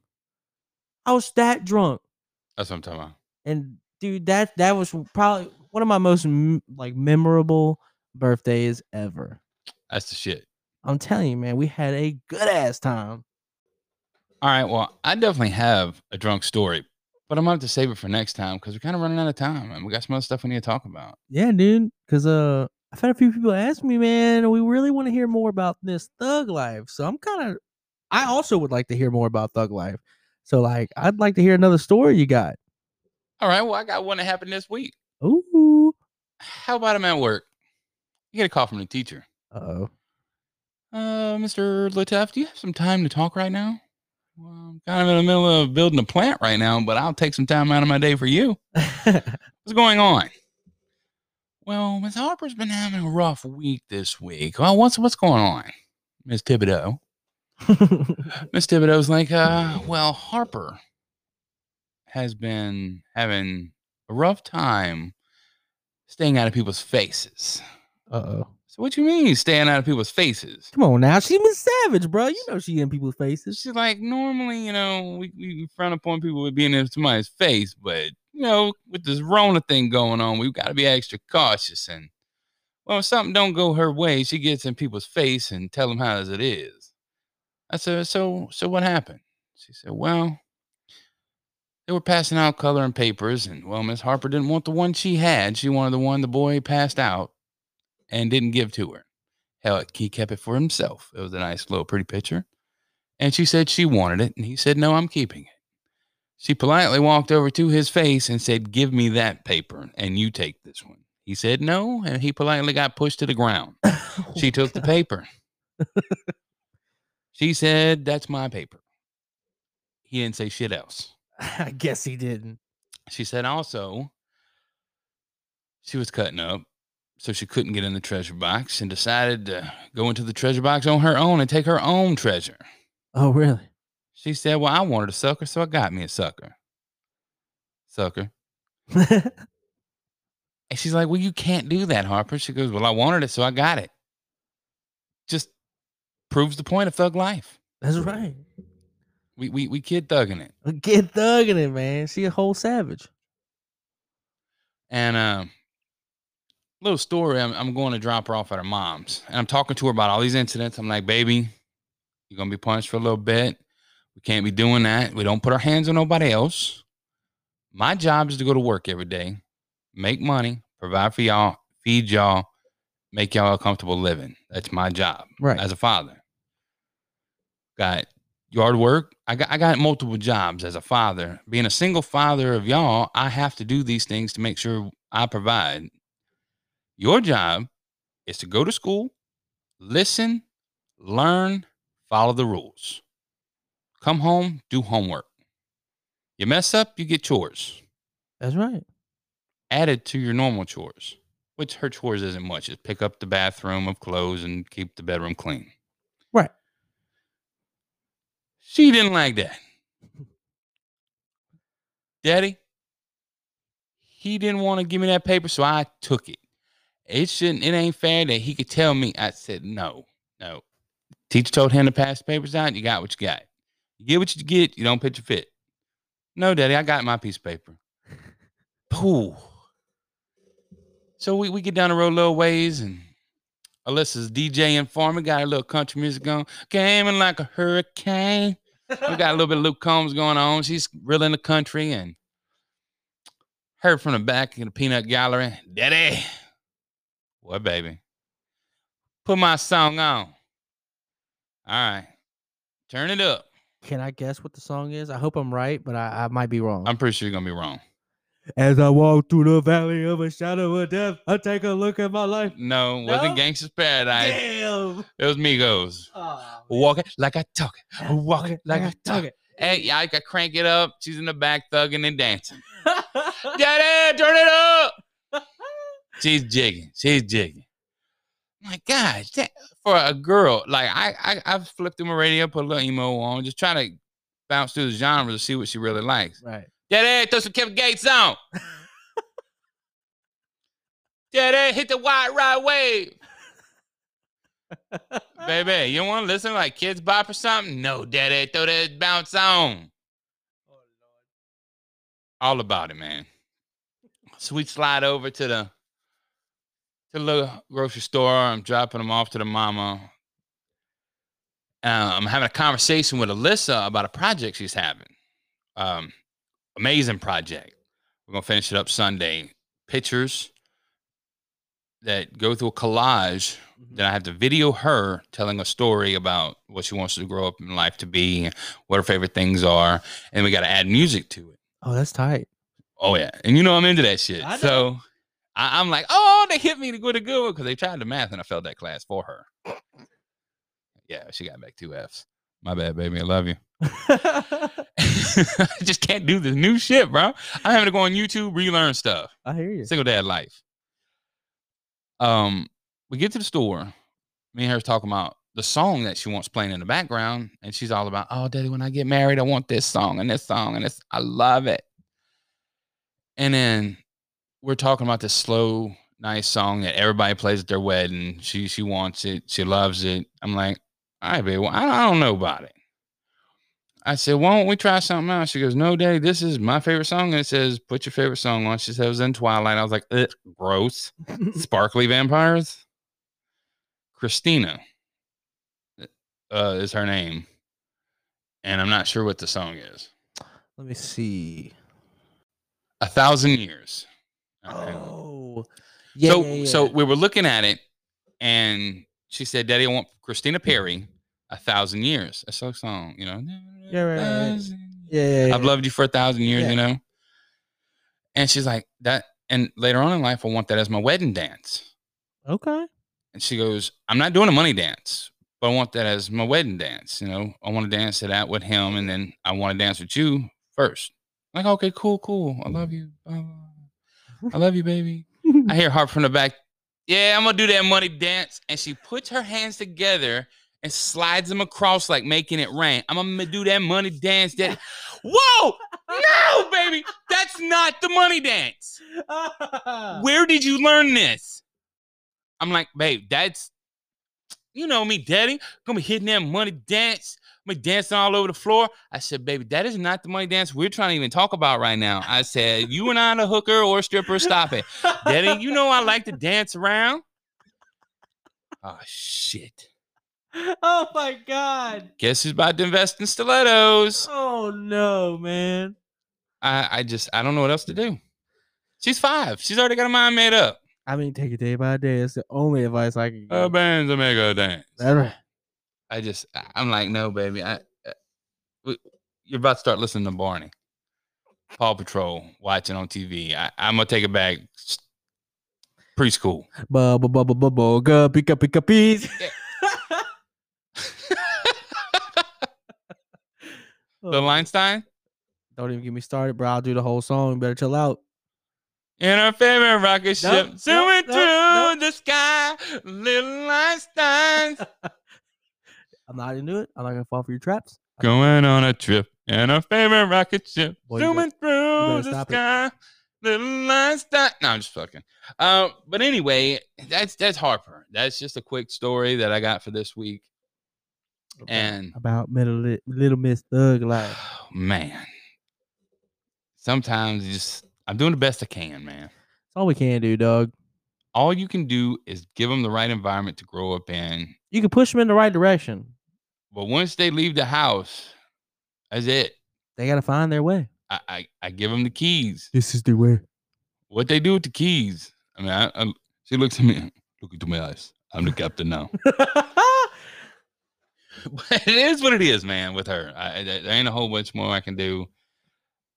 A: I was that drunk.
B: That's what I'm talking about.
A: And dude, that that was probably one of my most like memorable birthdays ever.
B: That's the shit.
A: I'm telling you, man, we had a good ass time.
B: All right. Well, I definitely have a drunk story, but I'm gonna have to save it for next time because we're kind of running out of time and we got some other stuff we need to talk about.
A: Yeah, dude. Cause uh I've had a few people ask me, man, we really want to hear more about this thug life. So I'm kind of I also would like to hear more about thug life. So like I'd like to hear another story you got.
B: All right. Well, I got one that happened this week.
A: Ooh.
B: How about him at work? You get a call from the teacher.
A: Uh-oh.
B: Uh, Mr. Lateff, do you have some time to talk right now? Well, I'm kind of in the middle of building a plant right now, but I'll take some time out of my day for you. What's going on? Well, Miss Harper's been having a rough week this week. Well, what's what's going on, Miss Thibodeau? Miss Thibodeau's like, uh, well, Harper has been having a rough time staying out of people's faces.
A: Uh-oh.
B: So what you mean staying out of people's faces?
A: Come on now. She was savage, bro. You know she in people's faces.
B: She's like, normally, you know, we, we frown upon people with being in somebody's face, but you know, with this Rona thing going on, we've got to be extra cautious. And well, if something don't go her way, she gets in people's face and tell them how as it is. I said, so so what happened? She said, well, they were passing out coloring papers, and well, Miss Harper didn't want the one she had. She wanted the one the boy passed out and didn't give to her. Hell, he kept it for himself. It was a nice little pretty picture. And she said she wanted it, and he said, no, I'm keeping it. She politely walked over to his face and said, Give me that paper and you take this one. He said no, and he politely got pushed to the ground. She took the paper. she said, That's my paper. He didn't say shit else.
A: I guess he didn't.
B: She said also, she was cutting up, so she couldn't get in the treasure box and decided to go into the treasure box on her own and take her own treasure.
A: Oh, really?
B: She said, Well, I wanted a sucker, so I got me a sucker. Sucker. And she's like, Well, you can't do that, Harper. She goes, Well, I wanted it, so I got it. Just proves the point of thug life.
A: That's right.
B: We we we kid thugging it.
A: Get thugging it, man. She a whole savage.
B: And um little story, I'm I'm going to drop her off at her mom's. And I'm talking to her about all these incidents. I'm like, baby, you're gonna be punished for a little bit. We can't be doing that. We don't put our hands on nobody else. My job is to go to work every day, make money, provide for y'all, feed y'all, make y'all a comfortable living. That's my job
A: Right.
B: as a father. Got yard work. I got I got multiple jobs as a father. Being a single father of y'all, I have to do these things to make sure I provide. Your job is to go to school, listen, learn, follow the rules. Come home, do homework. You mess up, you get chores
A: That's right.
B: added to your normal chores, which her chores isn't much. Is pick up the bathroom of clothes and keep the bedroom clean.
A: Right.
B: She didn't like that. Daddy, he didn't want to give me that paper, so I took it. It shouldn't, it ain't fair that he could tell me. I said, no, no. Teacher told him to pass the papers out. You got what you got. You get what you get. You don't pitch a fit. No, Daddy, I got my piece of paper. Pooh. So we, we get down the road a little ways and Alyssa's DJing for me, got her little country music on. Came in like a hurricane. We got a little bit of Luke Combs going on. She's real in the country and heard from the back in the peanut gallery, Daddy. What baby? Put my song on. All right. Turn it up.
A: Can I guess what the song is? I hope I'm right, but I, I might be wrong.
B: I'm pretty sure you're gonna be wrong.
A: As I walk through the valley of a shadow of death, I take a look at my life.
B: No, it wasn't
A: No?
B: Gangsta's Paradise.
A: Damn.
B: It was Migos.
A: Oh,
B: Walking like I talk it. Walk it like I talk it. Hey, I got crank it up. She's in the back thugging and dancing. Daddy, turn it up. She's jigging. She's jigging. My God, that, for a girl, like I, I, I've flipped through my radio, put a little emo on, just trying to bounce through the genre to see what she really likes.
A: right.
B: Daddy, throw some Kevin Gates on. Daddy, hit the white right wave. Baby, you want to listen like Kidz Bop or something? No, daddy, throw that bounce on. All about it, man. So we slide over to the to the little grocery store. I'm dropping them off to the mama. Uh, I'm having a conversation with Alyssa about a project she's having. Um, amazing project. We're gonna finish it up Sunday. Pictures that go through a collage mm-hmm. then I have to video her telling a story about what she wants to grow up in life to be, what her favorite things are, and we got to add music to it.
A: Oh, that's tight.
B: Oh yeah, and you know I'm into that shit.
A: I.
B: So I, I'm like, oh, they hit me to go to good because they tried the math and I failed that class for her. Yeah, she got back two Fs. My bad, baby. I love you. I just can't do this new shit, bro. I'm having to go on YouTube, relearn stuff.
A: I hear you.
B: Single dad life. Um, we get to the store. Me and her talking about the song that she wants playing in the background, and she's all about, "Oh, daddy, when I get married, I want this song and this song and this. I love it." And then we're talking about this slow, nice song that everybody plays at their wedding. She she wants it. She loves it. I'm like, "All right, baby. Well, I, I don't know about it." I said, "Why don't we try something else?" She goes, "No, daddy, this is my favorite song." And it says, "Put your favorite song on." She said, "It was in Twilight." I was like, "Gross." Sparkly vampires. Christina uh, is her name, and I'm not sure what the song is.
A: Let me see.
B: A thousand years. Okay.
A: Oh, yeah.
B: so
A: yeah,
B: so we were looking at it, and she said, "Daddy, I want Christina Perri, a thousand years." That's a song, you know.
A: Yeah, right, right, right. Yeah, yeah, yeah.
B: I've loved you for a thousand years,
A: Yeah.
B: you know. And she's like that, and later on in life, I want that as my wedding dance.
A: Okay.
B: And she goes, I'm not doing a money dance, but I want that as my wedding dance. You know, I want to dance to that with him, and then I want to dance with you first. Like, okay, cool, cool. I love you. I love you, baby. I hear Harp from the back. Yeah, I'm gonna do that money dance. And she puts her hands together and slides them across like making it rain. I'm gonna do that money dance. That whoa, no, baby, that's not the money dance. Where did you learn this? I'm like, babe, that's you know me, daddy. Gonna be hitting that money dance. I'm dancing all over the floor. I said, baby, that is not the money dance we're trying to even talk about right now. I said, you and I, a hooker or a stripper, stop it. Daddy, you know I like to dance around. Oh shit.
A: oh my god.
B: Guess who's about to invest in stilettos?
A: Oh no, man.
B: I, I just I don't know what else to do. She's five. She's already got her mind made up.
A: I mean, take it day by day. It's the only advice I can
B: Uh,
A: give.
B: bands to make her dance.
A: That's right.
B: I just I'm like, no, baby. I you're about to start listening to Barney, Paw Patrol, watching on TV. I, I'm gonna take it back. Preschool.
A: Bubba bubba bubba ga pika pika
B: The Einstein.
A: Don't even get me started, bro. I'll do the whole song. You better chill out.
B: In our favorite rocket ship,
A: Nope,
B: zooming
A: nope,
B: through
A: nope.
B: the sky, little Einstein
A: I'm not into it. I'm not gonna fall for your traps.
B: going on a trip in our favorite rocket ship,
A: Boy,
B: zooming through the
A: stop it.
B: sky, little Einstein. No, I'm just fucking. Um, but anyway, that's that's Harper. That's just a quick story that I got for this week. And
A: about middle little Miss Thug Life.
B: man, sometimes just I'm doing the best I can, man.
A: That's all we can do, Doug.
B: All you can do is give them the right environment to grow up in.
A: You can push them in the right direction.
B: But once they leave the house, that's it.
A: They gotta find their way.
B: I, I, I give them the keys.
A: This is the way.
B: What they do with the keys? I mean, I, I, she looks at me. Look into my eyes. I'm the captain now. it is what it is, man. With her, I, there ain't a whole bunch more I can do.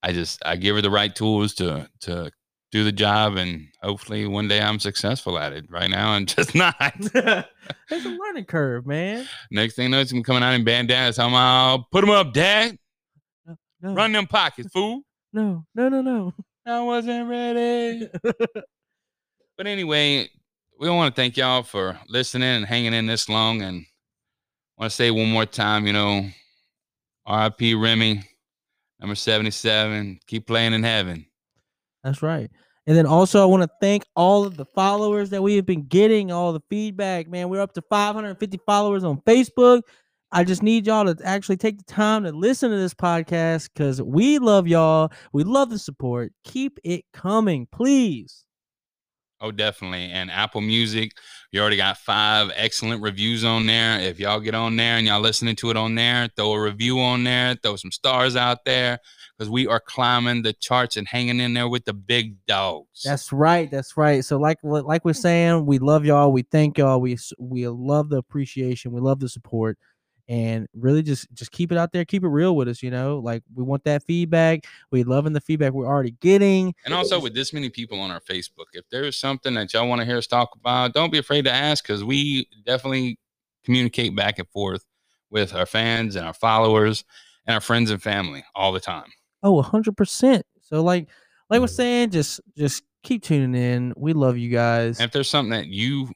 B: I just I give her the right tools to to do the job, and hopefully one day I'm successful at it. Right now, I'm just not.
A: There's a learning curve, man.
B: Next thing you know, it's coming out in bandanas. I'm all put them up, Dad.
A: No,
B: Run them pockets, fool.
A: no, no, no, no.
B: I wasn't ready. But anyway, we want to thank y'all for listening and hanging in this long. And want to say one more time, you know, RIP Remy, number 77. Keep playing in heaven.
A: That's right. And then also, I want to thank all of the followers that we have been getting, all the feedback. Man, we're up to 550 followers on Facebook. I just need y'all to actually take the time to listen to this podcast because we love y'all. We love the support. Keep it coming, please.
B: Oh, definitely. And Apple Music, you already got five excellent reviews on there. If y'all get on there and y'all listening to it on there, throw a review on there, throw some stars out there because we are climbing the charts and hanging in there with the big dogs.
A: That's right. That's right. So, like like we're saying, we love y'all. We thank y'all. We we love the appreciation. We love the support, and really just just keep it out there. Keep it real with us. You know, like we want that feedback. We loving the feedback we're already getting.
B: And also, with this many people on our Facebook, if there's something that y'all want to hear us talk about, don't be afraid to ask because we definitely communicate back and forth with our fans and our followers and our friends and family all the time.
A: oh 100% So, like like we're mm-hmm. saying, just just keep tuning in. We love you guys.
B: And if there's something that you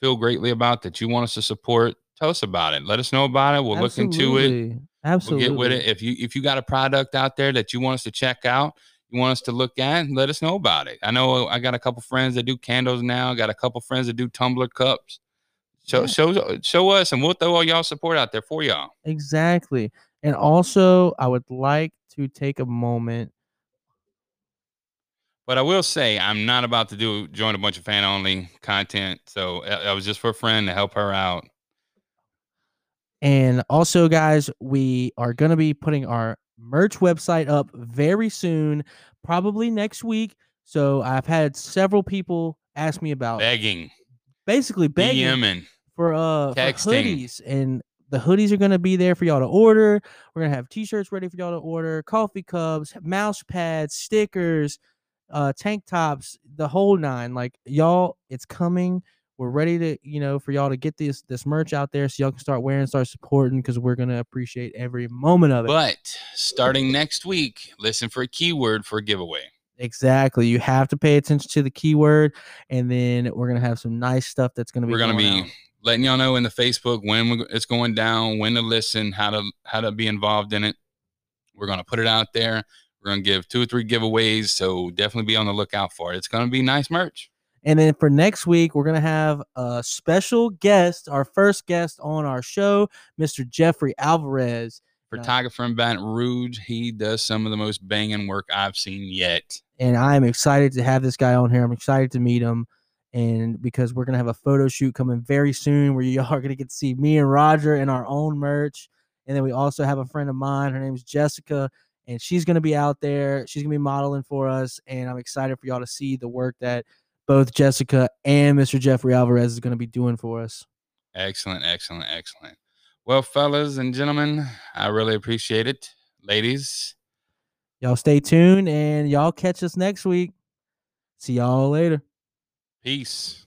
B: feel greatly about that you want us to support, tell us about it. Let us know about it. We'll look into it.
A: Absolutely. Absolutely.
B: We'll get with it. If you if you got a product out there that you want us to check out, you want us to look at, let us know about it. I know I got a couple friends that do candles now. Got a couple friends that do tumbler cups. Show
A: Yeah.
B: show show us, and we'll throw all y'all support out there for y'all.
A: Exactly. And also, I would like to take a moment.
B: But I will say, I'm not about to do join a bunch of fan only content. So uh, I was just for a friend to help her out.
A: And also, guys, we are going to be putting our merch website up very soon, probably next week. So I've had several people ask me about
B: Begging,
A: basically begging
B: DMing.
A: for uh for hoodies and the hoodies are going to be there for y'all to order. We're going to have t-shirts ready for y'all to order, coffee cups, mouse pads, stickers, uh tank tops, the whole nine. Like y'all, it's coming. We're ready to, you know, for y'all to get this this merch out there so y'all can start wearing, start supporting because we're going to appreciate every moment of it.
B: But starting next week, listen for a keyword for a giveaway.
A: exactly. You have to pay attention to the keyword and then we're going to have some nice stuff that's going to be
B: We're gonna be
A: out.
B: letting y'all know in the Facebook when it's going down, when to listen, how to how to be involved in it. We're gonna put it out there. We're gonna give two or three giveaways, so definitely be on the lookout for it. It's gonna be nice merch.
A: And then for next week, we're going to have a special guest, our first guest on our show, Mr. Jeffrey Alvarez.
B: Photographer in Baton Rouge, he does some of the most banging work I've seen yet.
A: And I am excited to have this guy on here. I'm excited to meet him. And because we're going to have a photo shoot coming very soon where y'all are going to get to see me and Roger in our own merch. And then we also have a friend of mine. Her name is Jessica. And she's going to be out there. She's going to be modeling for us. And I'm excited for y'all to see the work that both Jessica and Mr. Jeffrey Alvarez is going to be doing for us.
B: Excellent, excellent, excellent. Well, fellas and gentlemen, I really appreciate it. ladies.
A: Y'all stay tuned and y'all catch us next week. See y'all later.
B: Peace.